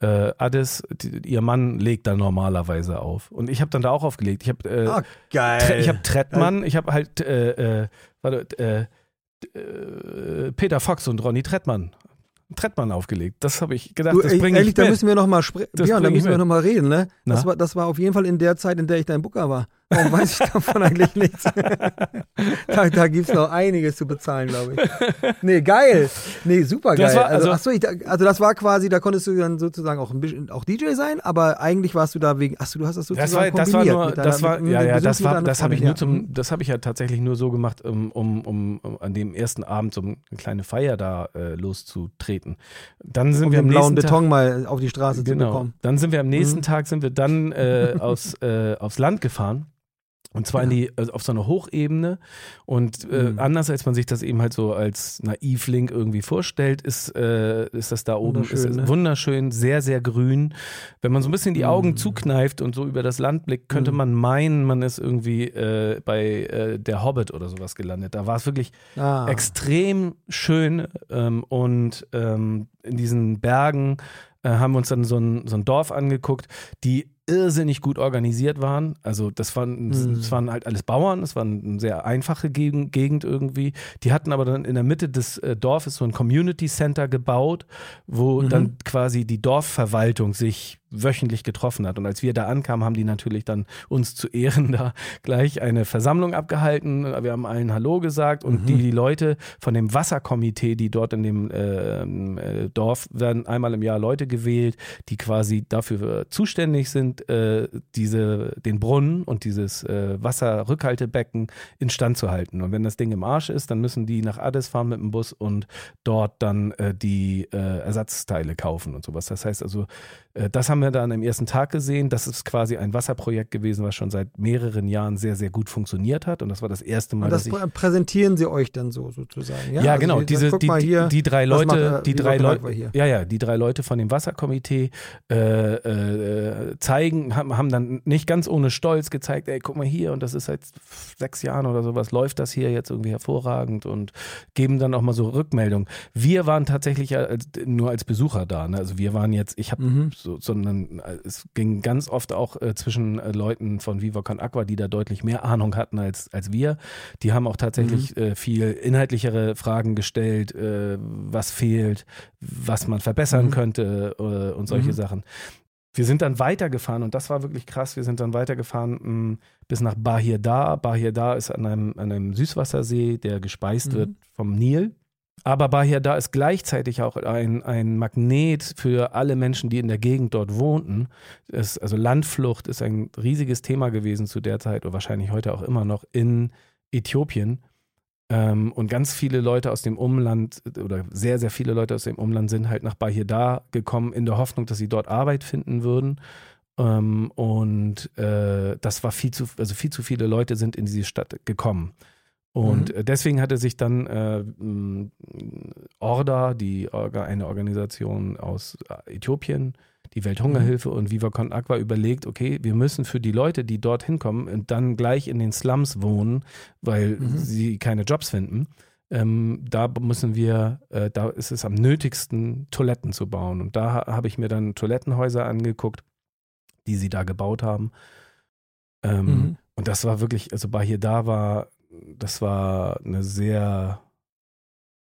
äh, Addis, die, ihr Mann legt da normalerweise auf und ich habe dann da auch aufgelegt. Ich habe äh, Ah, geil. Tre- ich habe Trettmann, ich habe halt äh, äh, warte, äh, äh, Peter Fox und Ronny Trettmann. Trettmann aufgelegt. Das habe ich gedacht, Du, das bringe ich ehrlich, da müssen wir noch mal sprechen. Das Ja, da müssen wir noch mal reden, ne? Das war, das war auf jeden Fall in der Zeit, in der ich dein Booker war. Warum weiß ich davon eigentlich nichts? da da gibt es noch einiges zu bezahlen, glaube ich. Nee, geil. Nee, super geil. Das war- also, also- achso, ich, also das war quasi, da konntest du dann sozusagen auch ein bisschen auch DJ sein, aber eigentlich warst du da wegen, achso, du hast das sozusagen Das war, das war kombiniert nur, deiner- das war, mit- ja, ja, das war, das habe ich nur ja. zum, das habe ich ja tatsächlich nur so gemacht, um, um, um, um an dem ersten Abend so eine kleine Feier da äh, loszutreten. Dann sind um wir am blauen nächsten Beton mal auf die Straße Tag, zu genau. bekommen. Dann sind wir am nächsten Mhm. Tag sind wir dann äh, aus, äh, aufs Land gefahren. Und zwar in die, also auf so einer Hochebene. Und äh, Mhm. anders als man sich das eben halt so als Naivling irgendwie vorstellt, ist, äh, ist das da oben Wunderschön, ne? wunderschön, sehr, sehr grün. Wenn man so ein bisschen die Augen Mhm. zukneift und so über das Land blickt, könnte Mhm. man meinen, man ist irgendwie äh, bei äh, der Hobbit oder sowas gelandet. Da war es wirklich Ah. extrem schön ähm, und ähm, in diesen Bergen äh, haben wir uns dann so ein, so ein Dorf angeguckt, die irrsinnig gut organisiert waren. Also das waren, Mhm. das waren halt alles Bauern, das war eine sehr einfache Gegend, Gegend irgendwie. Die hatten aber dann in der Mitte des äh, Dorfes so ein Community Center gebaut, wo Mhm. dann quasi die Dorfverwaltung sich wöchentlich getroffen hat. Und als wir da ankamen, haben die natürlich dann uns zu Ehren da gleich eine Versammlung abgehalten. Wir haben allen Hallo gesagt und Mhm. die, die Leute von dem Wasserkomitee, die dort in dem ähm, äh, Dorf werden einmal im Jahr Leute gewählt, die quasi dafür zuständig sind, äh, diese, den Brunnen und dieses äh, Wasserrückhaltebecken instand zu halten. Und wenn das Ding im Arsch ist, dann müssen die nach Addis fahren mit dem Bus und dort dann äh, die äh, Ersatzteile kaufen und sowas. Das heißt also, das haben wir dann am ersten Tag gesehen. Das ist quasi ein Wasserprojekt gewesen, was schon seit mehreren Jahren sehr, sehr gut funktioniert hat. Und das war das erste Mal, Und das dass ich prä- präsentieren sie euch dann so sozusagen. Ja, ja, Also genau. die- Diese, die, hier, die, drei Leute, macht, äh, die drei Leute, ja, ja, die drei Leute von dem Wasserkomitee äh, äh, zeigen, haben, haben dann nicht ganz ohne Stolz gezeigt, ey, guck mal hier, und das ist seit sechs Jahren oder sowas, läuft das hier jetzt irgendwie hervorragend und geben dann auch mal so Rückmeldungen. Wir waren tatsächlich als, nur als Besucher da, ne? Also wir waren jetzt, ich habe Mhm. so, sondern äh, es ging ganz oft auch äh, zwischen äh, Leuten von Viva Con Aqua, die da deutlich mehr Ahnung hatten als, als wir. Die haben auch tatsächlich Mhm. äh, viel inhaltlichere Fragen gestellt, äh, was fehlt, was man verbessern Mhm. könnte äh, und solche Mhm. Sachen. wir sind dann weitergefahren und das war wirklich krass. Wir sind dann weitergefahren mh, bis nach Bahir Dar. Bahir Dar ist an einem, an einem Süßwassersee, der gespeist Mhm. wird vom Nil. Aber Bahir Dar ist gleichzeitig auch ein, ein Magnet für alle Menschen, die in der Gegend dort wohnten. Es, also Landflucht ist ein riesiges Thema gewesen zu der Zeit oder wahrscheinlich heute auch immer noch in Äthiopien. Ähm, und ganz viele Leute aus dem Umland oder sehr, sehr viele Leute aus dem Umland sind halt nach Bahir Dar gekommen in der Hoffnung, dass sie dort Arbeit finden würden. Ähm, und äh, das war viel zu, also viel zu viele Leute sind in diese Stadt gekommen. Und äh, deswegen hatte sich dann äh, Orda, die Orga, eine Organisation aus äh, Äthiopien, die Welthungerhilfe und Viva Con Aqua überlegt, okay, wir müssen für die Leute, die dorthin kommen und dann gleich in den Slums wohnen, weil Mhm. sie keine Jobs finden, ähm, da müssen wir, äh, da ist es am nötigsten, Toiletten zu bauen. Und da ha- habe ich mir dann Toilettenhäuser angeguckt, die sie da gebaut haben. Ähm, Mhm. Und das war wirklich, also bei hier da war, das war eine sehr,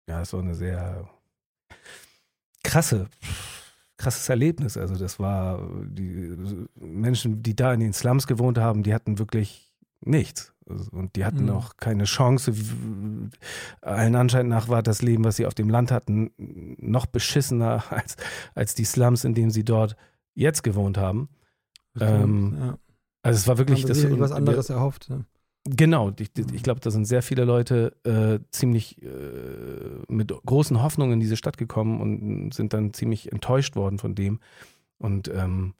ja, das war eine sehr krasse, krasses Erlebnis. Also das war, die Menschen, die da in den Slums gewohnt haben, die hatten wirklich nichts. Und die hatten Mhm. auch keine Chance. Allen Anschein nach war das Leben, was sie auf dem Land hatten, noch beschissener als, als die Slums, in denen sie dort jetzt gewohnt haben. Ähm, ja. Also es war wirklich das. was anderes erhofft. Ne? Genau, ich, ich glaube, da sind sehr viele Leute äh, ziemlich äh, mit großen Hoffnungen in diese Stadt gekommen und sind dann ziemlich enttäuscht worden von dem. Und ähm,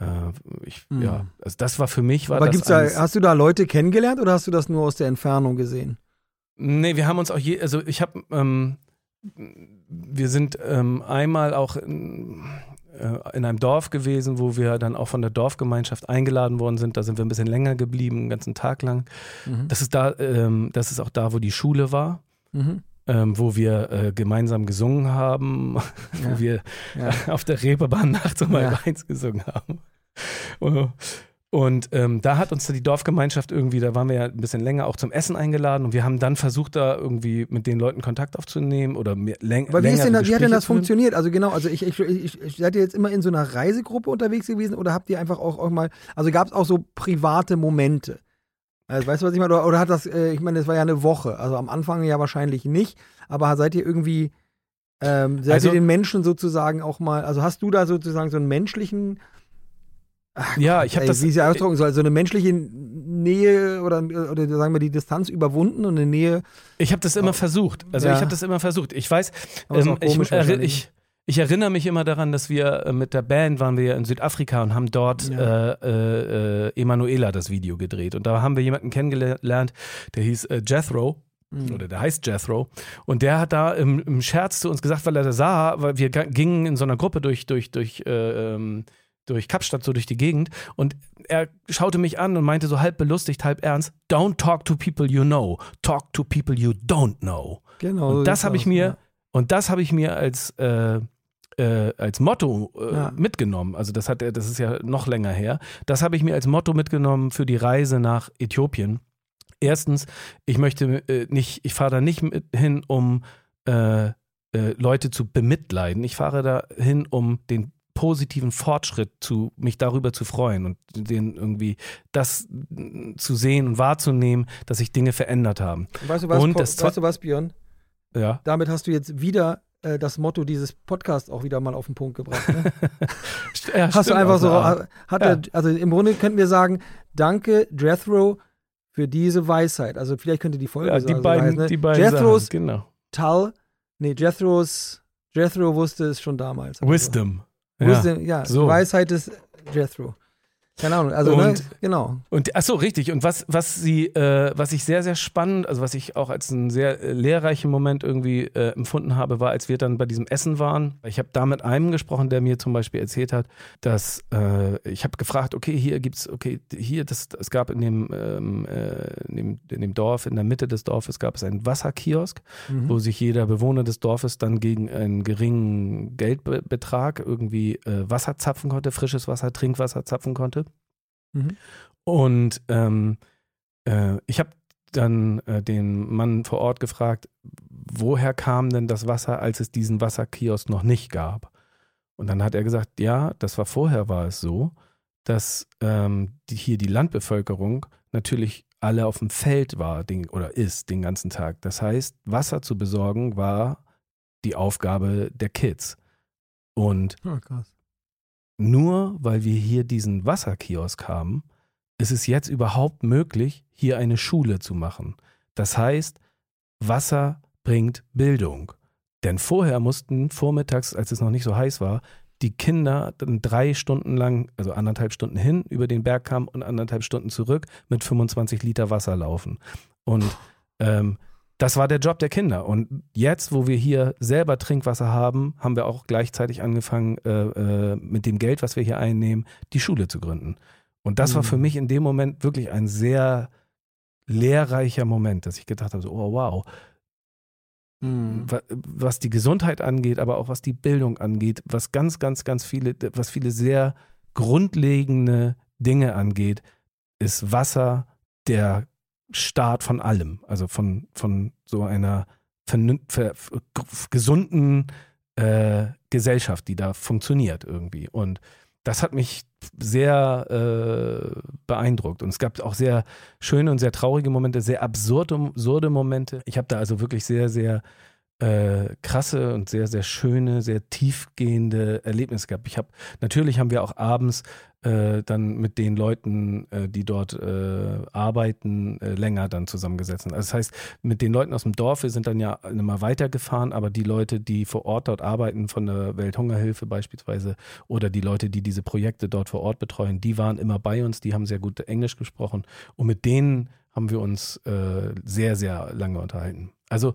äh, ich, Mhm. ja, also das war für mich, war Aber das gibt's da, hast du da Leute kennengelernt oder hast du das nur aus der Entfernung gesehen? Nee, wir haben uns auch je, also ich habe, ähm, wir sind ähm, einmal auch in, in einem Dorf gewesen, wo wir dann auch von der Dorfgemeinschaft eingeladen worden sind. Da sind wir ein bisschen länger geblieben, einen ganzen Tag lang. Mhm. Das ist da, ähm, das ist auch da, wo die Schule war. Mhm. ähm, wo wir äh, gemeinsam gesungen haben, Ja. wo wir Ja. auf der Reeperbahn nachts um halb Ja. eins gesungen haben. Und, und ähm, da hat uns die Dorfgemeinschaft irgendwie, da waren wir ja ein bisschen länger auch zum Essen eingeladen und wir haben dann versucht, da irgendwie mit den Leuten Kontakt aufzunehmen oder mehr, läng Aber wie, ist denn, wie hat denn das funktioniert? Also genau, also ich, ich, ich, ich seid ihr jetzt immer in so einer Reisegruppe unterwegs gewesen oder habt ihr einfach auch, auch mal, also gab es auch so private Momente? Also, weißt du, was ich meine? Oder, oder hat das, äh, ich meine, das war ja eine Woche, also am Anfang ja wahrscheinlich nicht, aber seid ihr irgendwie, ähm, seid Also- ihr den Menschen sozusagen auch mal, also hast du da sozusagen so einen menschlichen, Ach, Ja, ich habe das. wie es ausdrücken soll, so eine menschliche Nähe oder, oder sagen wir die Distanz überwunden und eine Nähe, Ich habe das immer versucht. Also Ja. ich habe das immer versucht. Ich weiß, ähm, ich, wahrscheinlich. ich, ich erinnere mich immer daran, dass wir äh, mit der Band waren wir ja in Südafrika und haben dort Ja. äh, äh, äh, Emanuela das Video gedreht. Und da haben wir jemanden kennengelernt, der hieß äh, Jethro. Mhm. Oder der heißt Jethro. Und der hat da im, im Scherz zu uns gesagt, weil er da sah, weil wir gingen in so einer Gruppe durch, durch, durch, äh, ähm, durch Kapstadt, so durch die Gegend. Und er schaute mich an und meinte so halb belustigt, halb ernst: Don't talk to people you know, talk to people you don't know. genau. Und das habe ich mir, ja. und das habe ich mir als, äh, äh, als Motto äh, Ja. mitgenommen. Also das hat er, das ist ja noch länger her. Das habe ich mir als Motto mitgenommen für die Reise nach Äthiopien. Erstens, ich möchte äh, nicht, ich fahre da nicht mit hin, um äh, äh, Leute zu bemitleiden. Ich fahre da hin, um den positiven Fortschritt zu mich darüber zu freuen und den irgendwie das mm, zu sehen und wahrzunehmen, dass sich Dinge verändert haben. Und Weißt du was, Und das weißt du was, Björn? Ja. Damit hast du jetzt wieder äh, das Motto dieses Podcasts auch wieder mal auf den Punkt gebracht. Ne? Ja, Hast du einfach so, ja. hat Ja. er, also im Grunde könnten wir sagen, danke Jethro für diese Weisheit. Also vielleicht könnte die Folge Ja, so die, also beiden, heißen, ne? die beiden Jethros Sachen, genau. Tal, nee, Jethros, Jethro wusste es schon damals. Also, Wisdom. Ja. Ja, so. Weisheit des Jethro. Keine Ahnung, also ne, Und- genau. Und ach so, richtig. Und was, was sie, äh, was ich sehr, sehr spannend, also was ich auch als einen sehr äh, lehrreichen Moment irgendwie äh, empfunden habe, war, als wir dann bei diesem Essen waren. Ich habe da mit einem gesprochen, der mir zum Beispiel erzählt hat, dass äh, ich habe gefragt, okay, hier gibt's, okay, hier, das, es gab in dem, ähm, äh, in dem, in dem Dorf, in der Mitte des Dorfes gab es einen Wasserkiosk, Mhm. wo sich jeder Bewohner des Dorfes dann gegen einen geringen Geldbetrag irgendwie äh, Wasser zapfen konnte, frisches Wasser, Trinkwasser zapfen konnte. Mhm. Und ähm, äh, ich habe dann äh, den Mann vor Ort gefragt, woher kam denn das Wasser, als es diesen Wasserkiosk noch nicht gab? Und dann hat er gesagt, ja, das war vorher war es so, dass ähm, die, hier die Landbevölkerung natürlich alle auf dem Feld war den, oder ist den ganzen Tag. Das heißt, Wasser zu besorgen war die Aufgabe der Kids. Und krass. Nur weil wir hier diesen Wasserkiosk haben, ist es jetzt überhaupt möglich, hier eine Schule zu machen. Das heißt, Wasser bringt Bildung. Denn vorher mussten vormittags, als es noch nicht so heiß war, die Kinder dann drei Stunden lang, also anderthalb Stunden hin über den Berg kamen und anderthalb Stunden zurück mit 25 Liter Wasser laufen. Und ähm, das war der Job der Kinder. Und jetzt, wo wir hier selber Trinkwasser haben, haben wir auch gleichzeitig angefangen, äh, äh, mit dem Geld, was wir hier einnehmen, die Schule zu gründen. Und das war Mhm. für mich in dem Moment wirklich ein sehr lehrreicher Moment, dass ich gedacht habe, so, oh wow, Mhm. wa- was die Gesundheit angeht, aber auch was die Bildung angeht, was ganz, ganz, ganz viele, was viele sehr grundlegende Dinge angeht, ist Wasser der Start von allem. Also von, von so einer gesunden äh, Gesellschaft, die da funktioniert irgendwie. Und das hat mich sehr äh, beeindruckt. Und es gab auch sehr schöne und sehr traurige Momente, sehr absurde, absurde Momente. Ich habe da also wirklich sehr, sehr äh, krasse und sehr, sehr schöne, sehr tiefgehende Erlebnisse gehabt. Ich habe, natürlich haben wir auch abends äh, dann mit den Leuten, äh, die dort äh, arbeiten, äh, länger dann zusammengesetzt. Also das heißt, mit den Leuten aus dem Dorf, wir sind dann ja immer weitergefahren, aber die Leute, die vor Ort dort arbeiten, von der Welthungerhilfe beispielsweise, oder die Leute, die diese Projekte dort vor Ort betreuen, die waren immer bei uns, die haben sehr gut Englisch gesprochen und mit denen haben wir uns äh, sehr, sehr lange unterhalten. Also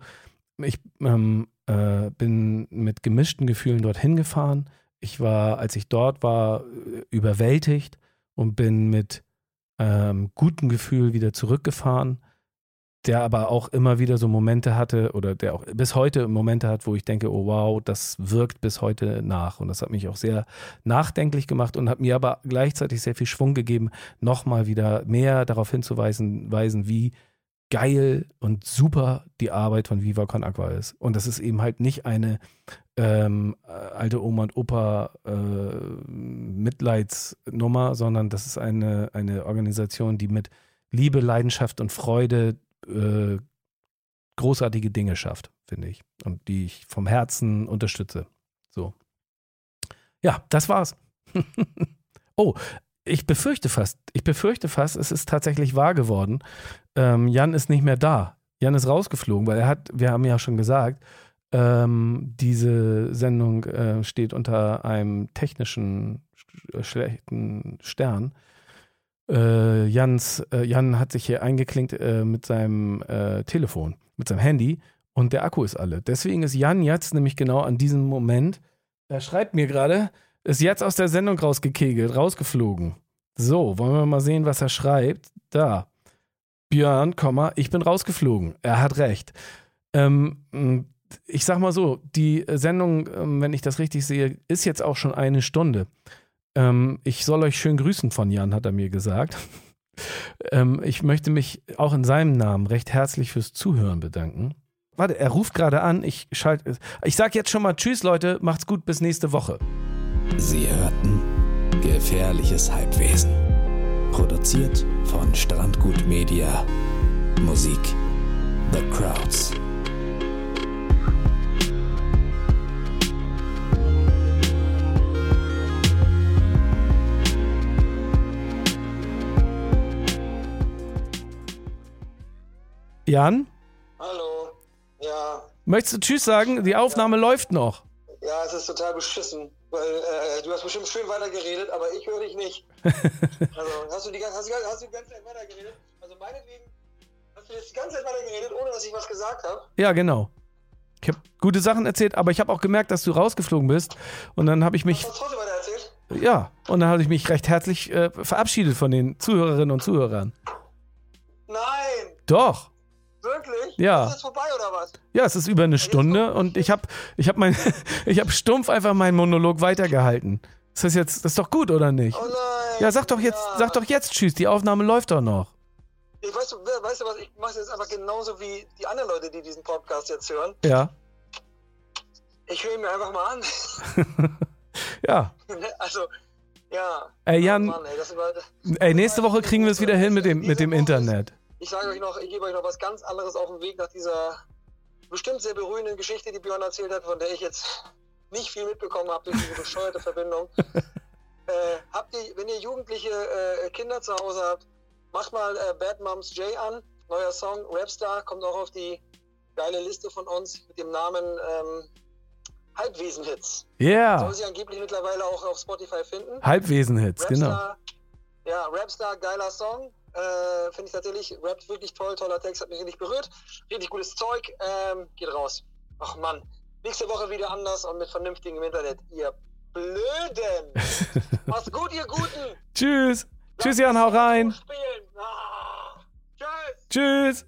ich ähm, äh, bin mit gemischten Gefühlen dorthin gefahren. Ich war, als ich dort war, überwältigt und bin mit ähm, gutem Gefühl wieder zurückgefahren, der aber auch immer wieder so Momente hatte oder der auch bis heute Momente hat, wo ich denke, oh wow, das wirkt bis heute nach. Und das hat mich auch sehr nachdenklich gemacht und hat mir aber gleichzeitig sehr viel Schwung gegeben, nochmal wieder mehr darauf hinzuweisen, weisen, wie geil und super die Arbeit von Viva Con Aqua ist. Und das ist eben halt nicht eine ähm, äh, alte Oma und Opa äh, Mitleidsnummer, sondern das ist eine, eine Organisation, die mit Liebe, Leidenschaft und Freude äh, großartige Dinge schafft, finde ich. Und die ich vom Herzen unterstütze. So. Ja, das war's. oh, ich befürchte fast, ich befürchte fast, es ist tatsächlich wahr geworden. Ähm, Jan ist nicht mehr da. Jan ist rausgeflogen, weil er hat, wir haben ja schon gesagt, ähm, diese Sendung äh, steht unter einem technischen sch schlechten Stern. Äh, Jans, äh, Jan hat sich hier eingeklinkt äh, mit seinem äh, Telefon, mit seinem Handy und der Akku ist alle. Deswegen ist Jan jetzt nämlich genau an diesem Moment, er schreibt mir gerade, ist jetzt aus der Sendung rausgekegelt, rausgeflogen. So, wollen wir mal sehen, was er schreibt. Da. Björn, ich bin rausgeflogen. Er hat recht. Ähm, ich sag mal so, die Sendung, ähm, wenn ich das richtig sehe, ist jetzt auch schon eine Stunde. Ähm, ich soll euch schön grüßen von Jan, hat er mir gesagt. ähm, ich möchte mich auch in seinem Namen recht herzlich fürs Zuhören bedanken. Warte, er ruft gerade an. Ich schalte. Ich sag jetzt schon mal Tschüss, Leute. Macht's gut, bis nächste Woche. Sie hörten Gefährliches Halbwesen. Produziert von Strandgut Media. Musik The Crowds. Jan, Hallo. Ja, möchtest du Tschüss sagen? Die Aufnahme läuft noch. Ja, es ist total beschissen, weil äh, du hast bestimmt schön weitergeredet, aber ich höre dich nicht. Also, hast du die, ganze- hast, hast du die ganze Zeit weitergeredet? Also, meinetwegen hast du jetzt die ganze Zeit weitergeredet, ohne dass ich was gesagt habe? Ja, genau. Ich habe gute Sachen erzählt, aber ich habe auch gemerkt, dass du rausgeflogen bist. Und dann habe ich mich, Hast du trotzdem weiter erzählt? ja, und dann habe ich mich recht herzlich äh, verabschiedet von den Zuhörerinnen und Zuhörern. Nein! Doch. Wirklich? Ja. Ist jetzt vorbei oder was? Ja, es ist über eine Stunde und ich habe ich hab mein, ich habe stumpf einfach meinen Monolog weitergehalten. Ist das jetzt, das ist doch gut, oder nicht? Oh nein! Ja, sag doch jetzt, Ja. sag doch jetzt Tschüss, die Aufnahme läuft doch noch. Ich weiß, weißt du was, ich mache jetzt einfach genauso wie die anderen Leute, die diesen Podcast jetzt hören. Ja. Ich höre ihn mir einfach mal an. Ja. Also, ja. Ey, Jan, Mann, ey, war, ey, nächste Woche kriegen wir es wieder hin mit dem, mit dem Internet. Ich sage euch noch, ich gebe euch noch was ganz anderes auf den Weg nach dieser bestimmt sehr berührenden Geschichte, die Björn erzählt hat, von der ich jetzt nicht viel mitbekommen habe durch diese bescheuerte Verbindung. äh, habt ihr, wenn ihr jugendliche äh, Kinder zu Hause habt, macht mal äh, Bad Moms J an. Neuer Song, Rapstar, kommt auch auf die geile Liste von uns mit dem Namen ähm, Halbwesen-Hits. Ja, Soll sie angeblich mittlerweile auch auf Spotify finden. Halbwesen-Hits, genau. Ja, Rapstar, geiler Song. Äh, Finde ich tatsächlich, rappt wirklich toll, toller Text, hat mich richtig berührt. Richtig gutes Zeug, ähm, geht raus. Ach Mann, nächste Woche wieder anders und mit vernünftigem Internet. Ihr Blöden! Macht's gut, ihr Guten! Tschüss. Tschüss, Jan, hau rein. Ah, tschüss! Tschüss.